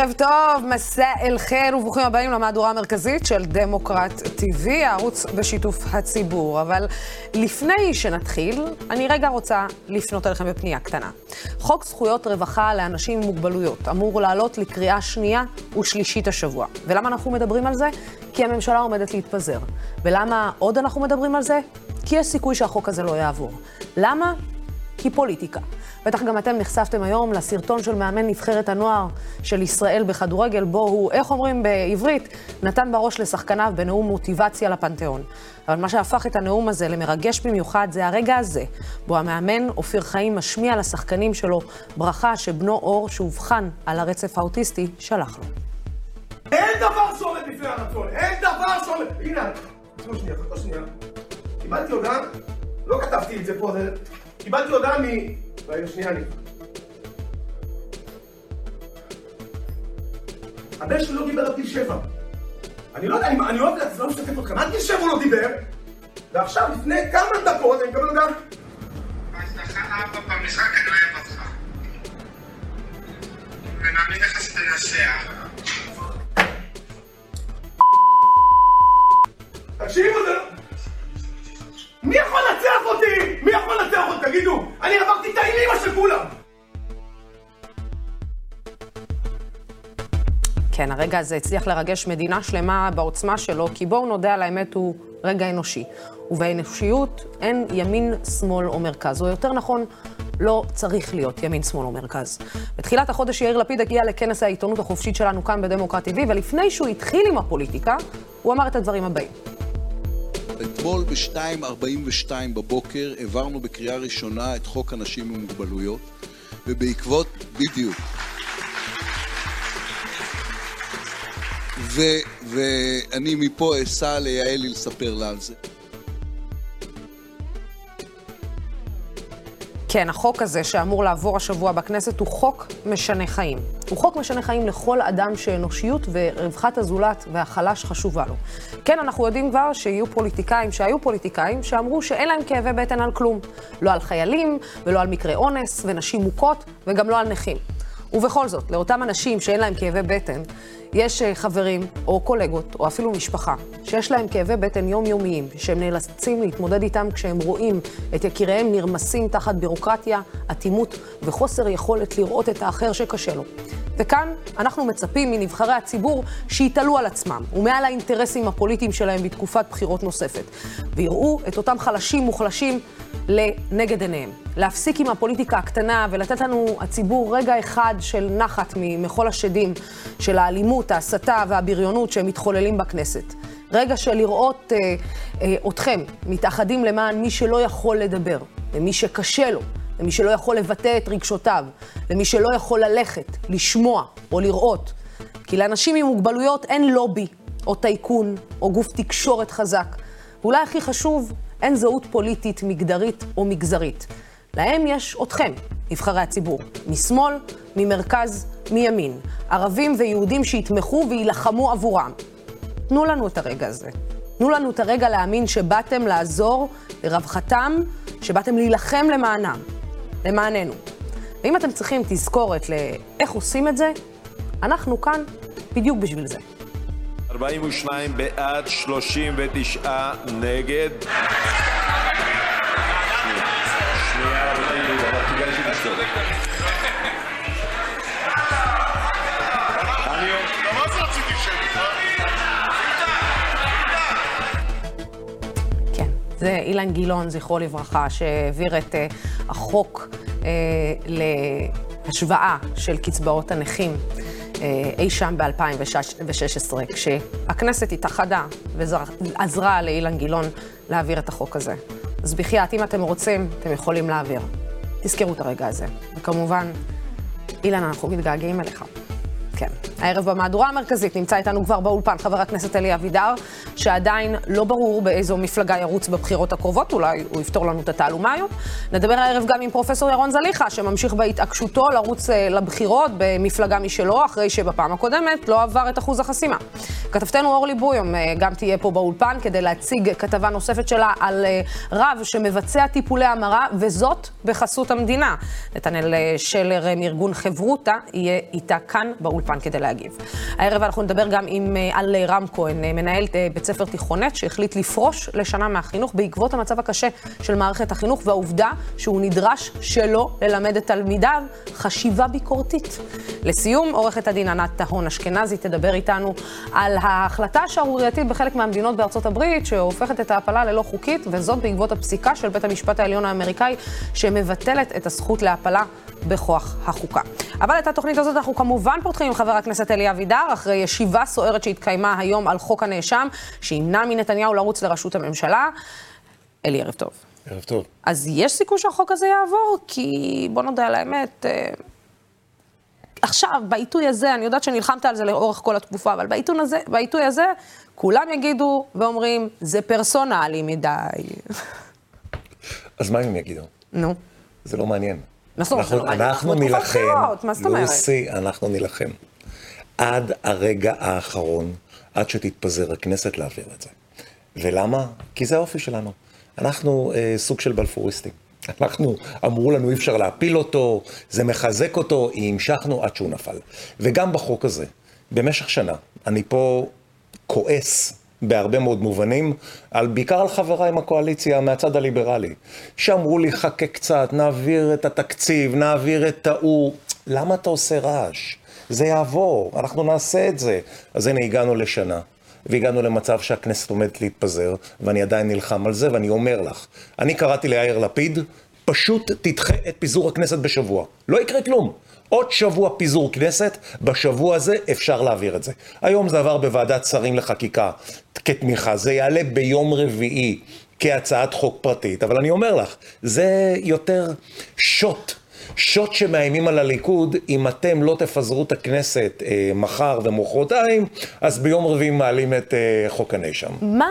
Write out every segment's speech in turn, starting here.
ערב טוב, מסע אל חיר וברוכים הבאים למהדורה המרכזית של דמוקרט TV, הערוץ בשיתוף הציבור. אבל לפני שנתחיל, אני רגע רוצה לפנות אליכם בפנייה קטנה. חוק זכויות רווחה לאנשים עם מוגבלויות אמור לעלות לקריאה שנייה ושלישית השבוע. ולמה אנחנו מדברים על זה? כי הממשלה עומדת להתפזר. ולמה עוד אנחנו מדברים על זה? כי יש סיכוי שהחוק הזה לא יעבור. למה? כי פוליטיקה. בטח גם אתם נחשפתם היום לסרטון של מאמן נבחרת הנוער של ישראל בכדורגל, בו הוא, איך אומרים בעברית, נתן בראש לשחקניו בנאום מוטיבציה לפנתיאון. אבל מה שהפך את הנאום הזה למרגש במיוחד זה הרגע הזה, בו המאמן אופיר חיים משמיע לשחקנים שלו ברכה שבנו אור, שאובחן על הרצף האוטיסטי, שלח לו. אין דבר שעומד בפני הרצון, אין דבר שעומד... הנה, תשמעו שנייה, חכו שנייה. קיבלתי הודעה, לא כתבתי את זה פה. קיבלתי הודעה מ... רגע, שנייה אני. הבן שלי לא דיבר עד גיל שבע. אני לא יודע, אני, אני אוהב לא משתף אתכם, עד גיל שבע הוא לא דיבר, ועכשיו, לפני כמה דקות, אני מקבל הודעה. שתנצח. תקשיבו, זה לא... מי יכול לנצח אותי? מי יכול לנצח אותי? תגידו, אני עברתי את האימא של כולם! כן, הרגע הזה הצליח לרגש מדינה שלמה בעוצמה שלו, כי בואו נודה על האמת, הוא רגע אנושי. ובאנושיות אין ימין, שמאל או מרכז, או יותר נכון, לא צריך להיות ימין, שמאל או מרכז. בתחילת החודש יאיר לפיד הגיע לכנס העיתונות החופשית שלנו כאן בדמוקרט TV, ולפני שהוא התחיל עם הפוליטיקה, הוא אמר את הדברים הבאים. אתמול ב-2.42 בבוקר העברנו בקריאה ראשונה את חוק אנשים עם מוגבלויות, ובעקבות, בדיוק. ואני מפה אסע ליעלי לספר לה על זה. כן, החוק הזה שאמור לעבור השבוע בכנסת הוא חוק משנה חיים. הוא חוק משנה חיים לכל אדם שאנושיות ורווחת הזולת והחלש חשובה לו. כן, אנחנו יודעים כבר שיהיו פוליטיקאים, שהיו פוליטיקאים, שאמרו שאין להם כאבי בטן על כלום. לא על חיילים, ולא על מקרי אונס, ונשים מוכות, וגם לא על נכים. ובכל זאת, לאותם אנשים שאין להם כאבי בטן, יש אה, חברים או קולגות או אפילו משפחה שיש להם כאבי בטן יומיומיים, שהם נאלצים להתמודד איתם כשהם רואים את יקיריהם נרמסים תחת בירוקרטיה, אטימות וחוסר יכולת לראות את האחר שקשה לו. וכאן אנחנו מצפים מנבחרי הציבור שיתעלו על עצמם ומעל האינטרסים הפוליטיים שלהם בתקופת בחירות נוספת, ויראו את אותם חלשים מוחלשים לנגד עיניהם. להפסיק עם הפוליטיקה הקטנה ולתת לנו, הציבור, רגע אחד של נחת ממחול השדים של האלימות, ההסתה והבריונות שהם מתחוללים בכנסת. רגע של לראות אה, אה, אתכם מתאחדים למען מי שלא יכול לדבר, ומי שקשה לו, למי שלא יכול לבטא את רגשותיו, למי שלא יכול ללכת, לשמוע או לראות. כי לאנשים עם מוגבלויות אין לובי, או טייקון, או גוף תקשורת חזק. ואולי הכי חשוב, אין זהות פוליטית, מגדרית או מגזרית. להם יש אתכם, נבחרי הציבור, משמאל, ממרכז, מימין, ערבים ויהודים שיתמכו ויילחמו עבורם. תנו לנו את הרגע הזה. תנו לנו את הרגע להאמין שבאתם לעזור לרווחתם, שבאתם להילחם למענם, למעננו. ואם אתם צריכים תזכורת לאיך עושים את זה, אנחנו כאן בדיוק בשביל זה. 42 בעד, 39 נגד. זה אילן גילאון, זכרו לברכה, שהעביר את uh, החוק uh, להשוואה של קצבאות הנכים uh, אי שם ב-2016, כשהכנסת התאחדה ועזרה לאילן גילאון להעביר את החוק הזה. אז בחייאת, אם אתם רוצים, אתם יכולים להעביר. תזכרו את הרגע הזה. וכמובן, אילן, אנחנו מתגעגעים אליך. כן. הערב במהדורה המרכזית נמצא איתנו כבר באולפן חבר הכנסת אלי אבידר, שעדיין לא ברור באיזו מפלגה ירוץ בבחירות הקרובות, אולי הוא יפתור לנו את התעלומה היום. נדבר הערב גם עם פרופסור ירון זליכה, שממשיך בהתעקשותו לרוץ uh, לבחירות במפלגה משלו, אחרי שבפעם הקודמת לא עבר את אחוז החסימה. כתבתנו אורלי בויום אה, גם תהיה פה באולפן כדי להציג כתבה נוספת שלה על אה, רב שמבצע טיפולי המרה, וזאת בחסות המדינה. נתנאל אה, שלר אה, מארגון חברותה יהיה איתה כאן באולפן כדי להגיב. הערב אנחנו נדבר גם עם, על אה, רם כהן, אה, מנהל אה, בית ספר תיכונט, שהחליט לפרוש לשנה מהחינוך בעקבות המצב הקשה של מערכת החינוך והעובדה שהוא נדרש שלא ללמד את תלמידיו חשיבה ביקורתית. לסיום, עורכת הדין ענת טהון אשכנזי תדבר איתנו על ההחלטה השערורייתית בחלק מהמדינות בארצות הברית, שהופכת את ההפלה ללא חוקית, וזאת בעקבות הפסיקה של בית המשפט העליון האמריקאי, שמבטלת את הזכות להפלה בכוח החוקה. אבל את התוכנית הזאת אנחנו כמובן פותחים עם חבר הכנסת אלי אבידר, אחרי ישיבה סוערת שהתקיימה היום על חוק הנאשם, שימנע מנתניהו לרוץ לראשות הממשלה. אלי, ערב טוב. ערב טוב. אז יש סיכוי שהחוק הזה יעבור? כי בוא נודה על האמת, אה, עכשיו, בעיתוי הזה, אני יודעת שנלחמת על זה לאורך כל התקופה, אבל בעיתוי הזה, בעיתוי הזה כולם יגידו ואומרים, זה פרסונלי מדי. אז מה הם יגידו? נו. זה לא מעניין. מה זאת אומרת? אנחנו, זה לא מעניין? אנחנו נילחם, מה? לוסי, אנחנו נילחם. עד הרגע האחרון, עד שתתפזר הכנסת להעביר את זה. ולמה? כי זה האופי שלנו. אנחנו אה, סוג של בלפוריסטים. אנחנו, אמרו לנו אי אפשר להפיל אותו, זה מחזק אותו, המשכנו עד שהוא נפל. וגם בחוק הזה, במשך שנה, אני פה כועס בהרבה מאוד מובנים, על, בעיקר על חבריי מהקואליציה מהצד הליברלי, שאמרו לי, חכה קצת, נעביר את התקציב, נעביר את ההוא. למה אתה עושה רעש? זה יעבור, אנחנו נעשה את זה. אז הנה, הגענו לשנה. והגענו למצב שהכנסת עומדת להתפזר, ואני עדיין נלחם על זה, ואני אומר לך, אני קראתי ליאיר לפיד, פשוט תדחה את פיזור הכנסת בשבוע. לא יקרה כלום. עוד שבוע פיזור כנסת, בשבוע הזה אפשר להעביר את זה. היום זה עבר בוועדת שרים לחקיקה כתמיכה, זה יעלה ביום רביעי כהצעת חוק פרטית, אבל אני אומר לך, זה יותר שוט. שוט שמאיימים על הליכוד, אם אתם לא תפזרו את הכנסת אה, מחר ומחרתיים, אז ביום רביעי מעלים את אה, חוק הנאשם. מה,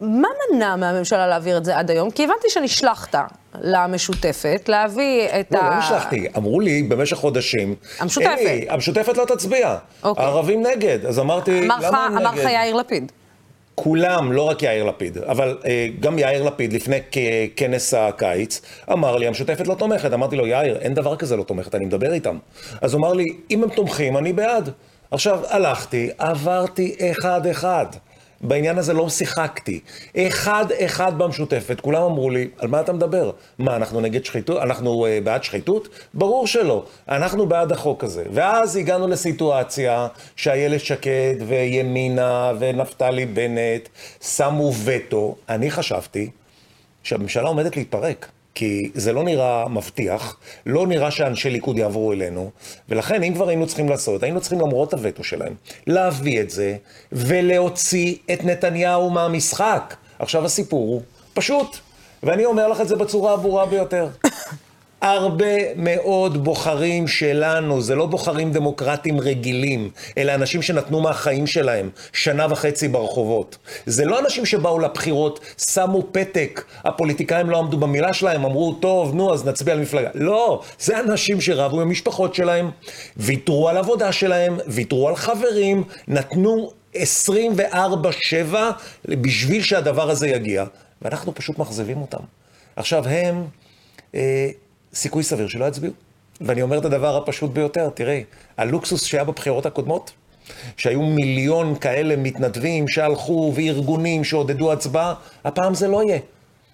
מה מנע מהממשלה להעביר את זה עד היום? כי הבנתי שנשלחת למשותפת להביא את לא, ה... לא נשלחתי, אמרו לי במשך חודשים, המשותפת. "אלי, המשותפת לא תצביע, אוקיי. הערבים נגד, אז אמרתי, אמר לך- למה הם אמר לך נגד? יאיר לפיד. כולם, לא רק יאיר לפיד, אבל אה, גם יאיר לפיד לפני כנס הקיץ, אמר לי, המשותפת לא תומכת. אמרתי לו, יאיר, אין דבר כזה לא תומכת, אני מדבר איתם. אז הוא אמר לי, אם הם תומכים, אני בעד. עכשיו, הלכתי, עברתי אחד-אחד. בעניין הזה לא שיחקתי. אחד-אחד במשותפת, כולם אמרו לי, על מה אתה מדבר? מה, אנחנו נגד שחיתות? אנחנו uh, בעד שחיתות? ברור שלא. אנחנו בעד החוק הזה. ואז הגענו לסיטואציה שאיילת שקד וימינה ונפתלי בנט שמו וטו. אני חשבתי שהממשלה עומדת להתפרק. כי זה לא נראה מבטיח, לא נראה שאנשי ליכוד יעברו אלינו, ולכן אם כבר היינו צריכים לעשות, היינו צריכים למרות הווטו שלהם, להביא את זה ולהוציא את נתניהו מהמשחק. עכשיו הסיפור הוא פשוט, ואני אומר לך את זה בצורה הברורה ביותר. הרבה מאוד בוחרים שלנו, זה לא בוחרים דמוקרטיים רגילים, אלא אנשים שנתנו מהחיים שלהם שנה וחצי ברחובות. זה לא אנשים שבאו לבחירות, שמו פתק, הפוליטיקאים לא עמדו במילה שלהם, אמרו, טוב, נו, אז נצביע על מפלגה. לא, זה אנשים שרבו עם המשפחות שלהם, ויתרו על עבודה שלהם, ויתרו על חברים, נתנו 24-7 בשביל שהדבר הזה יגיע, ואנחנו פשוט מאכזבים אותם. עכשיו, הם... אה, סיכוי סביר שלא יצביעו. ואני אומר את הדבר הפשוט ביותר, תראי, הלוקסוס שהיה בבחירות הקודמות, שהיו מיליון כאלה מתנדבים שהלכו וארגונים שעודדו הצבעה, הפעם זה לא יהיה.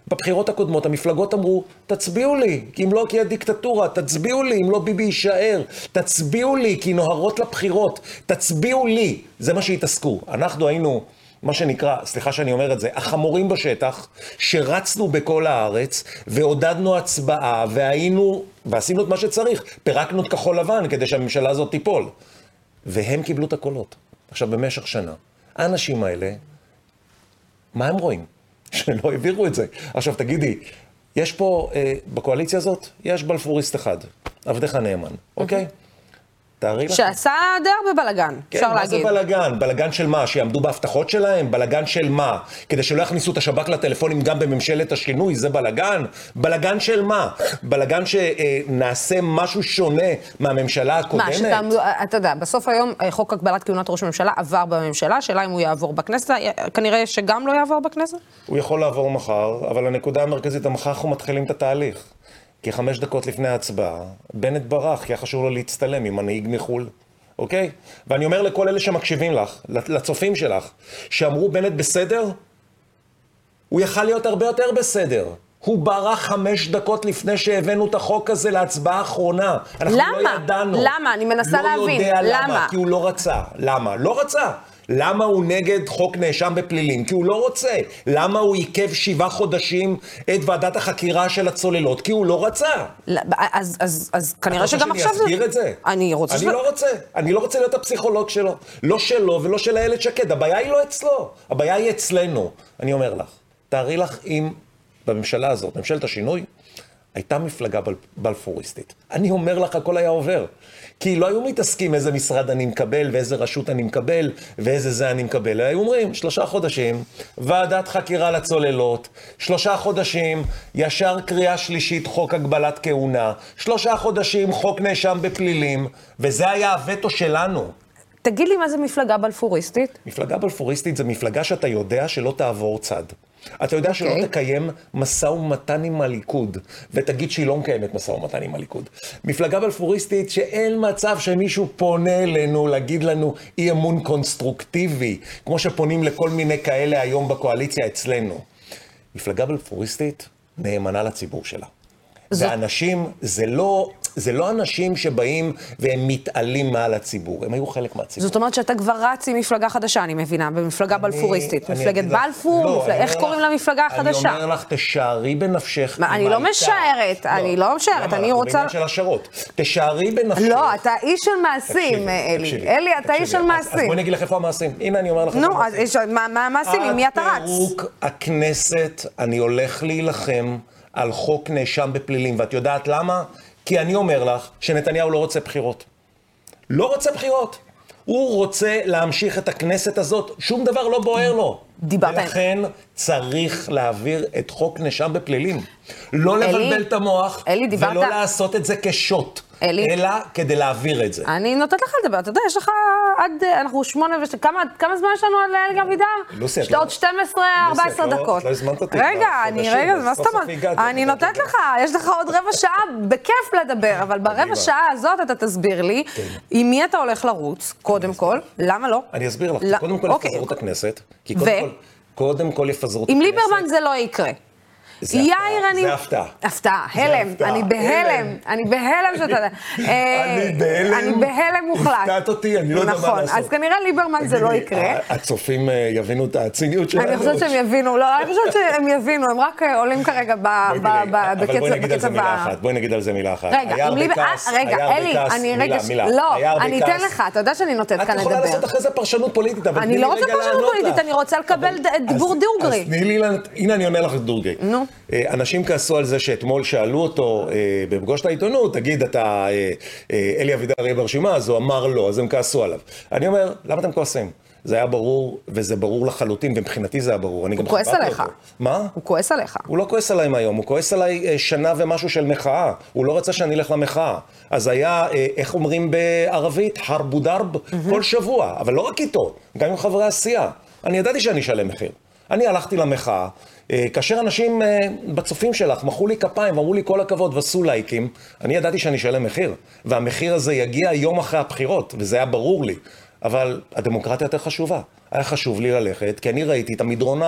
בבחירות הקודמות המפלגות אמרו, תצביעו לי, כי אם לא כי הדיקטטורה, תצביעו לי, אם לא ביבי יישאר, תצביעו לי, כי נוהרות לבחירות, תצביעו לי. זה מה שהתעסקו. אנחנו היינו... מה שנקרא, סליחה שאני אומר את זה, החמורים בשטח, שרצנו בכל הארץ, ועודדנו הצבעה, והיינו, ועשינו את מה שצריך, פירקנו את כחול לבן כדי שהממשלה הזאת תיפול. והם קיבלו את הקולות. עכשיו, במשך שנה, האנשים האלה, מה הם רואים? שלא העבירו את זה. עכשיו, תגידי, יש פה, אה, בקואליציה הזאת, יש בלפוריסט אחד, עבדך נאמן, אוקיי? תארי לך. שעשה די הרבה בלאגן, כן, אפשר מה להגיד. זה בלאגן? בלאגן של מה? שיעמדו בהבטחות שלהם? בלאגן של מה? כדי שלא יכניסו את השב"כ לטלפונים גם בממשלת השינוי, זה בלאגן? בלאגן של מה? בלאגן שנעשה משהו שונה מהממשלה הקודמת? מה, שאתה, אתה יודע, בסוף היום אה, חוק הגבלת כהונת ראש הממשלה עבר בממשלה, השאלה אם הוא יעבור בכנסת, אה, כנראה שגם לא יעבור בכנסת? הוא יכול לעבור מחר, אבל הנקודה המרכזית, מחר אנחנו מתחילים את התהליך. כי חמש דקות לפני ההצבעה, בנט ברח, כי היה חשוב לו להצטלם עם מנהיג מחו"ל, אוקיי? ואני אומר לכל אלה שמקשיבים לך, לצופים שלך, שאמרו בנט בסדר, הוא יכל להיות הרבה יותר בסדר. הוא ברח חמש דקות לפני שהבאנו את החוק הזה להצבעה האחרונה. אנחנו למה? לא ידענו. למה? אני מנסה לא להבין. יודע למה. למה? כי הוא לא רצה. למה? לא רצה. למה הוא נגד חוק נאשם בפלילים? כי הוא לא רוצה. למה הוא עיכב שבעה חודשים את ועדת החקירה של הצוללות? כי הוא לא רצה. אז, אז, אז כנראה אתה שגם רוצה עכשיו... שאני אסביר את זה? אני רוצה אני שזה- לא רוצה. אני לא רוצה להיות הפסיכולוג שלו. לא שלו ולא של איילת שקד. הבעיה היא לא אצלו. הבעיה היא אצלנו. אני אומר לך, תארי לך אם בממשלה הזאת, ממשלת השינוי, הייתה מפלגה בל, בלפוריסטית. אני אומר לך, הכל היה עובר. כי לא היו מתעסקים איזה משרד אני מקבל, ואיזה רשות אני מקבל, ואיזה זה אני מקבל. היו אומרים, שלושה חודשים, ועדת חקירה לצוללות, שלושה חודשים, ישר קריאה שלישית, חוק הגבלת כהונה, שלושה חודשים, חוק נאשם בפלילים, וזה היה הווטו שלנו. תגיד לי מה זה מפלגה בלפוריסטית? מפלגה בלפוריסטית זה מפלגה שאתה יודע שלא תעבור צד. אתה יודע שלא אוקיי. תקיים משא ומתן עם הליכוד, ותגיד שהיא לא מקיימת משא ומתן עם הליכוד. מפלגה בלפוריסטית שאין מצב שמישהו פונה אלינו להגיד לנו אי אמון קונסטרוקטיבי, כמו שפונים לכל מיני כאלה היום בקואליציה אצלנו. מפלגה בלפוריסטית נאמנה לציבור שלה. זאת- ואנשים, זה לא, זה לא אנשים שבאים והם מתעלים מעל הציבור, הם היו חלק מהציבור. זאת אומרת שאתה כבר רץ עם מפלגה חדשה, אני מבינה, במפלגה בלפוריסטית. אני מפלגת אגיד בלפור? לא, מפל- אני איך קוראים למפלגה החדשה? אני אומר לך, תשערי בנפשך. מה, אם אני לא משערת, אני לא משערת? אני אנחנו רוצה- בעניין של השערות. תשערי בנפשך. לא, אתה איש של מעשים, תקשיבי, אלי. אלי, אתה איש של תקשיבי. אז- מעשים. בואי נגיד לך איפה המעשים. הנה, אני אומר לך נו, אז מה המעשים? עם מי אתה עד רץ? פירוק הכנסת, אני הולך להילחם על חוק נאשם בפלילים. ואת יודעת למה? כי אני אומר לך שנתניהו לא רוצה בחירות. לא רוצה בחירות. הוא רוצה להמשיך את הכנסת הזאת, שום דבר לא בוער לו. דיברת- ולכן צריך להעביר את חוק נאשם בפלילים. לא אלי, לבלבל את המוח, אלי, דיברת- ולא לעשות את זה כשוט, אלי. אלא כדי להעביר את זה. אני נותנת לך לדבר, אתה יודע, יש לך עד, אנחנו שמונה וש... כמה, כמה זמן יש לנו עד לאלי אבידר? לוסי, את לא- עוד 12, 14 את לא- דקות. לא הזמנת אותי רגע, אני, רגע, מה זאת אומרת? אני נותנת. לך, יש לך עוד רבע שעה, בכיף לדבר, אבל ברבע. שעה הזאת אתה תסביר לי עם מי אתה הולך לרוץ, קודם כל, למה לא? אני אסביר לך, קודם כל אוקיי. יפזרו את הכנסת, כי? קודם כל, קודם כל יפזרו את עם הכנסת. ליברמן זה לא יקרה. זה יאיר, הפתעה, אני... זה הפתעה. הפתעה, הלם, הפתעה, אני בהלם, הלם. אני בהלם שאתה... אה, אני בהלם. אני בהלם מוחלט. הפתעת אותי, אני לא יודע מה נכון, לעשות. אז כנראה ליברמן זה לא תגידי, יקרה. הצופים אה, יבינו את הציניות שלנו. אני חושבת שהם יבינו, לא, אני חושבת שהם יבינו, הם רק אה, עולים כרגע ב- בואי ב- תראי, ב- אבל בואי בקצב נגיד על זה בקצב מילה. אחת, בואי נגיד על זה מילה אחת. רגע, אה, רגע, אלי, אני רגע... לא, אני אתן. לך, אתה יודע שאני נותנת את כאן יכולה לעשות לדבר. אחרי זה פרשנות פוליטית, אבל אני תני לי לא רוצה רגע פרשנות לענות פוליטית, לך. אני רוצה לקבל אבל- ד- דיבור אז- תני לי, לענות- הנה אני עונה לך דוגרי. נו. אה, אנשים כעסו על זה שאתמול שאלו אותו אה, בפגוש את העיתונות, תגיד, אתה, אה, אלי אבידר יהיה ברשימה, אז הוא אמר לא, אז הם כעסו עליו. אני אומר, למה אתם כועסים? זה היה ברור, וזה ברור לחלוטין, ומבחינתי זה היה ברור. גם כועס עליך. אותו. מה? הוא כועס עליך. הוא לא כועס עליי מהיום, הוא כועס עליי שנה ומשהו של מחאה. הוא לא רצה שאני אלך למחאה. אז היה, איך אומרים בערבית? חרבו דרב, כל שבוע. אבל לא רק איתו, גם עם חברי הסיעה. אני ידעתי שאני אשלם מחיר. אני הלכתי למחאה, אה, כאשר אנשים אה, בצופים שלך מחאו לי כפיים ואמרו לי כל הכבוד ועשו לייקים, אני ידעתי שאני אשלם מחיר. והמחיר הזה יגיע יום אחרי הבחירות, וזה היה ברור לי. אבל הדמוקרטיה יותר חשובה. היה חשוב לי ללכת, כי אני ראיתי את המדרון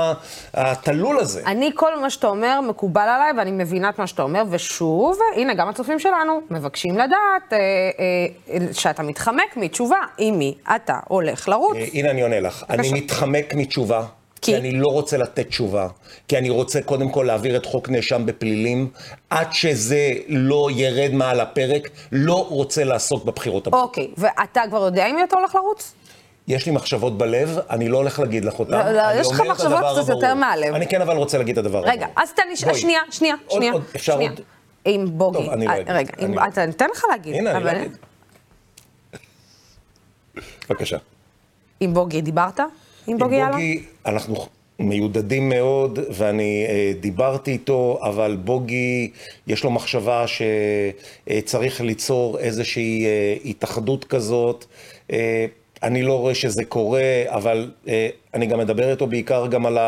התלול הזה. אני, כל מה שאתה אומר מקובל עליי, ואני מבינה את מה שאתה אומר, ושוב, הנה, גם הצופים שלנו מבקשים לדעת אה, אה, שאתה מתחמק מתשובה, עם מי אתה הולך לרוץ. אה, הנה אני עונה לך. אני מתחמק מתשובה. כי? כי אני לא רוצה לתת תשובה, כי אני רוצה קודם כל להעביר את חוק נאשם בפלילים, עד שזה לא ירד מעל הפרק, לא רוצה לעסוק בבחירות הבאות. אוקיי, ואתה כבר יודע מי אתה הולך לרוץ? יש לי מחשבות בלב, אני לא הולך להגיד לך אותן. לא, לא, יש לך מחשבות קצת יותר. מהלב. אני כן אבל רוצה להגיד את הדבר רגע, הברור. אז תן לי, ש- בואי. שנייה, שנייה, עוד- שנייה. עוד- אפשר שנייה. עוד? עם בוגי. טוב, אני לא אה, אגיד. רגע, אני אם- לא אתה ניתן לך להגיד. הנה, אני לא אבל- אגיד. בבקשה. עם בוגי דיברת? עם בוגי עם יאללה? בוגי, אנחנו מיודדים מאוד, ואני אה, דיברתי איתו, אבל בוגי, יש לו מחשבה שצריך ליצור איזושהי אה, התאחדות כזאת. אה, אני לא רואה שזה קורה, אבל אה, אני גם מדבר איתו בעיקר גם על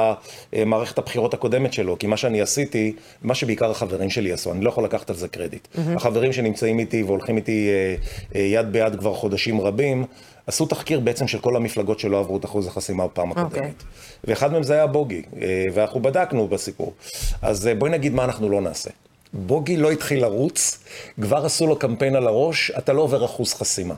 מערכת הבחירות הקודמת שלו, כי מה שאני עשיתי, מה שבעיקר החברים שלי עשו, אני לא יכול לקחת על זה קרדיט. Mm-hmm. החברים שנמצאים איתי והולכים איתי אה, אה, יד ביד כבר חודשים רבים, עשו תחקיר בעצם של כל המפלגות שלא עברו את אחוז החסימה בפעם הקודמת. אוקיי. ואחד מהם זה היה בוגי, אה, ואנחנו בדקנו בסיפור. אז אה, בואי נגיד מה אנחנו לא נעשה. בוגי לא התחיל לרוץ, כבר עשו לו קמפיין על הראש, אתה לא עובר אחוז חסימה.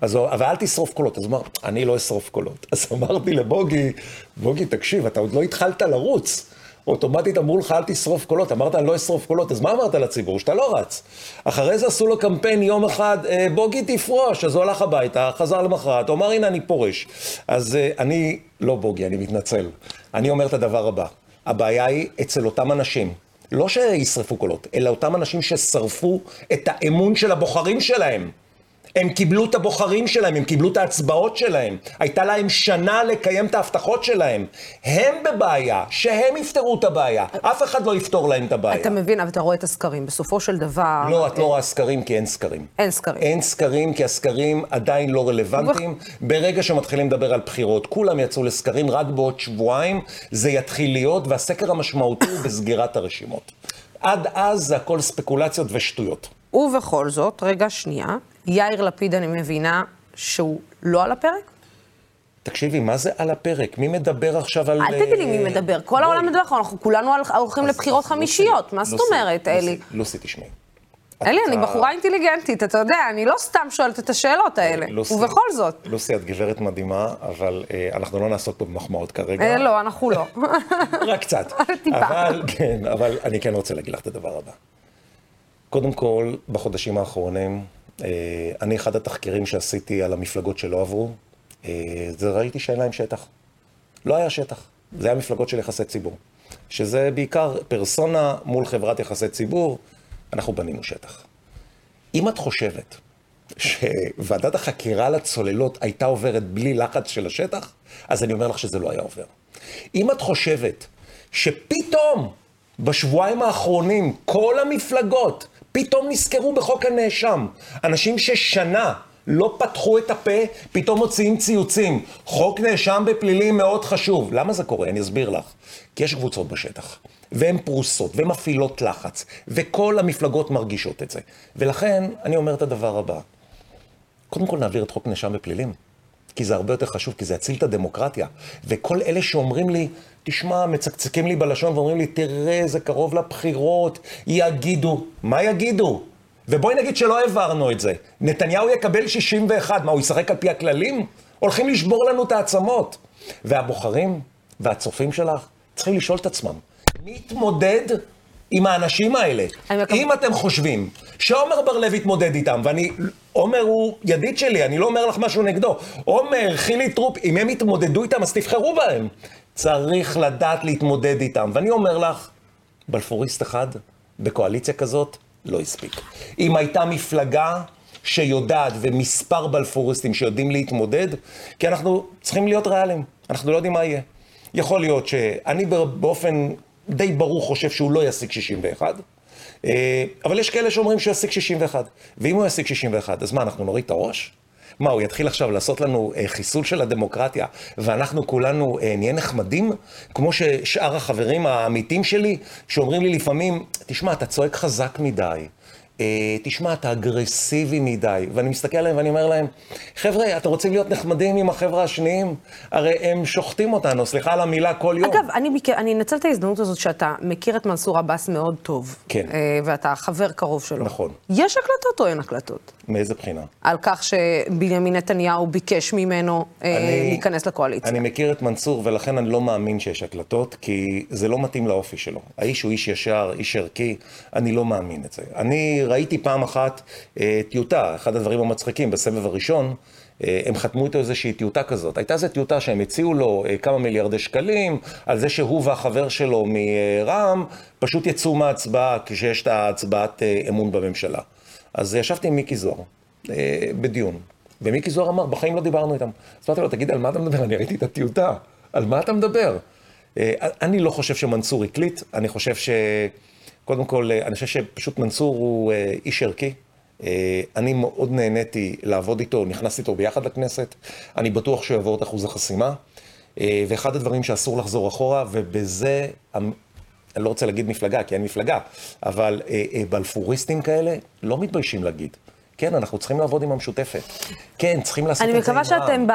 אז הוא, אבל אל תשרוף קולות. אז הוא אמר, אני לא אשרוף קולות. אז אמרתי לבוגי, בוגי, תקשיב, אתה עוד לא התחלת לרוץ. אוטומטית אמרו לך, אל תשרוף קולות. אמרת, אני לא אשרוף קולות. אז מה אמרת לציבור? שאתה לא רץ. אחרי זה עשו לו קמפיין יום אחד, "אה, בוגי תפרוש. אז הוא הלך הביתה, חזר למחרת, הוא אמר, הנה, אני פורש. אז אה, אני, לא בוגי, אני מתנצל. אני אומר את הדבר הבא. הבעיה היא אצל אותם אנשים. לא שישרפו קולות, אלא אותם אנשים ששרפו את האמון של הבוחרים שלהם. הם קיבלו את הבוחרים שלהם, הם קיבלו את ההצבעות שלהם. הייתה להם שנה לקיים את ההבטחות שלהם. הם בבעיה, שהם יפתרו את הבעיה. אף אחד לא יפתור להם את הבעיה. אתה מבין, אבל אתה רואה את הסקרים. בסופו של דבר... לא, את לא רואה סקרים כי אין סקרים. אין סקרים. אין סקרים כי הסקרים עדיין לא רלוונטיים. ברגע שמתחילים לדבר על בחירות, כולם יצאו לסקרים, רק בעוד שבועיים זה יתחיל להיות, והסקר המשמעותי הוא בסגירת הרשימות. עד אז זה הכל ספקולציות ושטויות. ובכל זאת, רגע, שנייה, יאיר לפיד, אני מבינה שהוא לא על הפרק? תקשיבי, מה זה על הפרק? מי מדבר עכשיו על... אל תגיד לי מי אה, מדבר, כל בואי. העולם מדבר, אנחנו כולנו הולכים לבחירות חמישיות, מה זאת אומרת, לוסי, אלי? לוסי, תשמעי. אלי, אני בחורה אינטליגנטית, אתה יודע, אני לא סתם שואלת את השאלות האלה. ובכל זאת. לוסי, את גברת מדהימה, אבל אה, אנחנו לא נעסוק פה במחמאות כרגע. אה, לא, אנחנו לא. רק קצת. טיפה. אבל, כן, אבל אני כן רוצה להגיד לך את הדבר הבא. קודם כל, בחודשים האחרונים, אני, אחד התחקירים שעשיתי על המפלגות שלא עברו, אה, זה ראיתי שאין להם שטח. לא היה שטח. זה היה מפלגות של יחסי ציבור. שזה בעיקר פרסונה מול חברת יחסי ציבור, אנחנו בנינו שטח. אם את חושבת שוועדת החקירה לצוללות הייתה עוברת בלי לחץ של השטח, אז אני אומר לך שזה לא היה עובר. אם את חושבת שפתאום, בשבועיים האחרונים, כל המפלגות פתאום נזכרו בחוק הנאשם. אנשים ששנה לא פתחו את הפה, פתאום מוציאים ציוצים. חוק נאשם בפלילים מאוד חשוב. למה זה קורה? אני אסביר לך. כי יש קבוצות בשטח, והן פרוסות, ומפעילות לחץ, וכל המפלגות מרגישות את זה. ולכן, אני אומר את הדבר הבא. קודם כל נעביר את חוק נאשם בפלילים. כי זה הרבה יותר חשוב, כי זה יציל את הדמוקרטיה. וכל אלה שאומרים לי, תשמע, מצקצקים לי בלשון ואומרים לי, תראה, זה קרוב לבחירות, יגידו. מה יגידו? ובואי נגיד שלא העברנו את זה. נתניהו יקבל 61, מה, הוא ישחק על פי הכללים? הולכים לשבור לנו את העצמות. והבוחרים והצופים שלך צריכים לשאול את עצמם, מי יתמודד עם האנשים האלה? אם אתם חושבים שעומר בר-לב יתמודד איתם, ואני, עומר הוא ידיד שלי, אני לא אומר לך משהו נגדו. עומר, חילי טרופ, אם הם יתמודדו איתם, אז תבחרו בהם. צריך לדעת להתמודד איתם. ואני אומר לך, בלפוריסט אחד, בקואליציה כזאת, לא הספיק. אם הייתה מפלגה שיודעת, ומספר בלפוריסטים שיודעים להתמודד, כי אנחנו צריכים להיות ריאליים, אנחנו לא יודעים מה יהיה. יכול להיות שאני באופן די ברור חושב שהוא לא ישיג 61, אה, אבל יש כאלה שאומרים שהוא ישיג 61. ואם הוא ישיג 61, אז מה, אנחנו נוריד את הראש? מה, הוא יתחיל עכשיו לעשות לנו אה, חיסול של הדמוקרטיה, ואנחנו כולנו אה, נהיה נחמדים? כמו ששאר החברים העמיתים שלי, שאומרים לי לפעמים, תשמע, אתה צועק חזק מדי. אה, תשמע, אתה אגרסיבי מדי. ואני מסתכל עליהם ואני אומר להם, חבר'ה, אתם רוצים להיות נחמדים עם החבר'ה השניים? הרי הם שוחטים אותנו, סליחה על המילה, כל יום. אגב, אני, אני אנצל את ההזדמנות הזאת שאתה מכיר את מנסור עבאס מאוד טוב. כן. אה, ואתה חבר קרוב שלו. נכון. יש הקלטות או אין הקלטות? מאיזה בחינה? על כך שבנימין נתניהו ביקש ממנו אה, אני- להיכנס לקואליציה. אני מכיר את מנסור, ולכן אני לא מאמין שיש הקלטות, כי זה לא מתאים לאופי שלו. האיש הוא איש ישר, איש ערכי, אני לא מאמין את זה. אני ראיתי פעם אחת אה, טיוטה, אחד הדברים המצחיקים, בסבב הראשון, אה, הם חתמו איתו איזושהי טיוטה כזאת. הייתה איזו טיוטה שהם הציעו לו אה, כמה מיליארדי שקלים, על זה שהוא והחבר שלו מרע"מ פשוט יצאו מההצבעה כשיש את ההצבעת אה, אמון בממשלה. אז ישבתי עם מיקי זוהר אה, בדיון, ומיקי זוהר אמר, בחיים לא דיברנו איתם. אז אמרתי לו, תגיד, על מה אתה מדבר? אני ראיתי את הטיוטה, על מה אתה מדבר? אה, אני לא חושב שמנסור הקליט, אני חושב ש... קודם כל, אה, אני חושב שפשוט מנסור הוא איש ערכי. אני מאוד נהניתי לעבוד איתו, נכנסתי איתו ביחד לכנסת. אני בטוח שהוא יעבור את אחוז החסימה. ואחד הדברים שאסור לחזור אחורה, ובזה, אני לא רוצה להגיד מפלגה, כי אין מפלגה, אבל בלפוריסטים כאלה לא מתביישים להגיד. כן, אנחנו צריכים לעבוד עם המשותפת. כן, צריכים לעשות את זה עם רע"מ. אני מקווה שאתם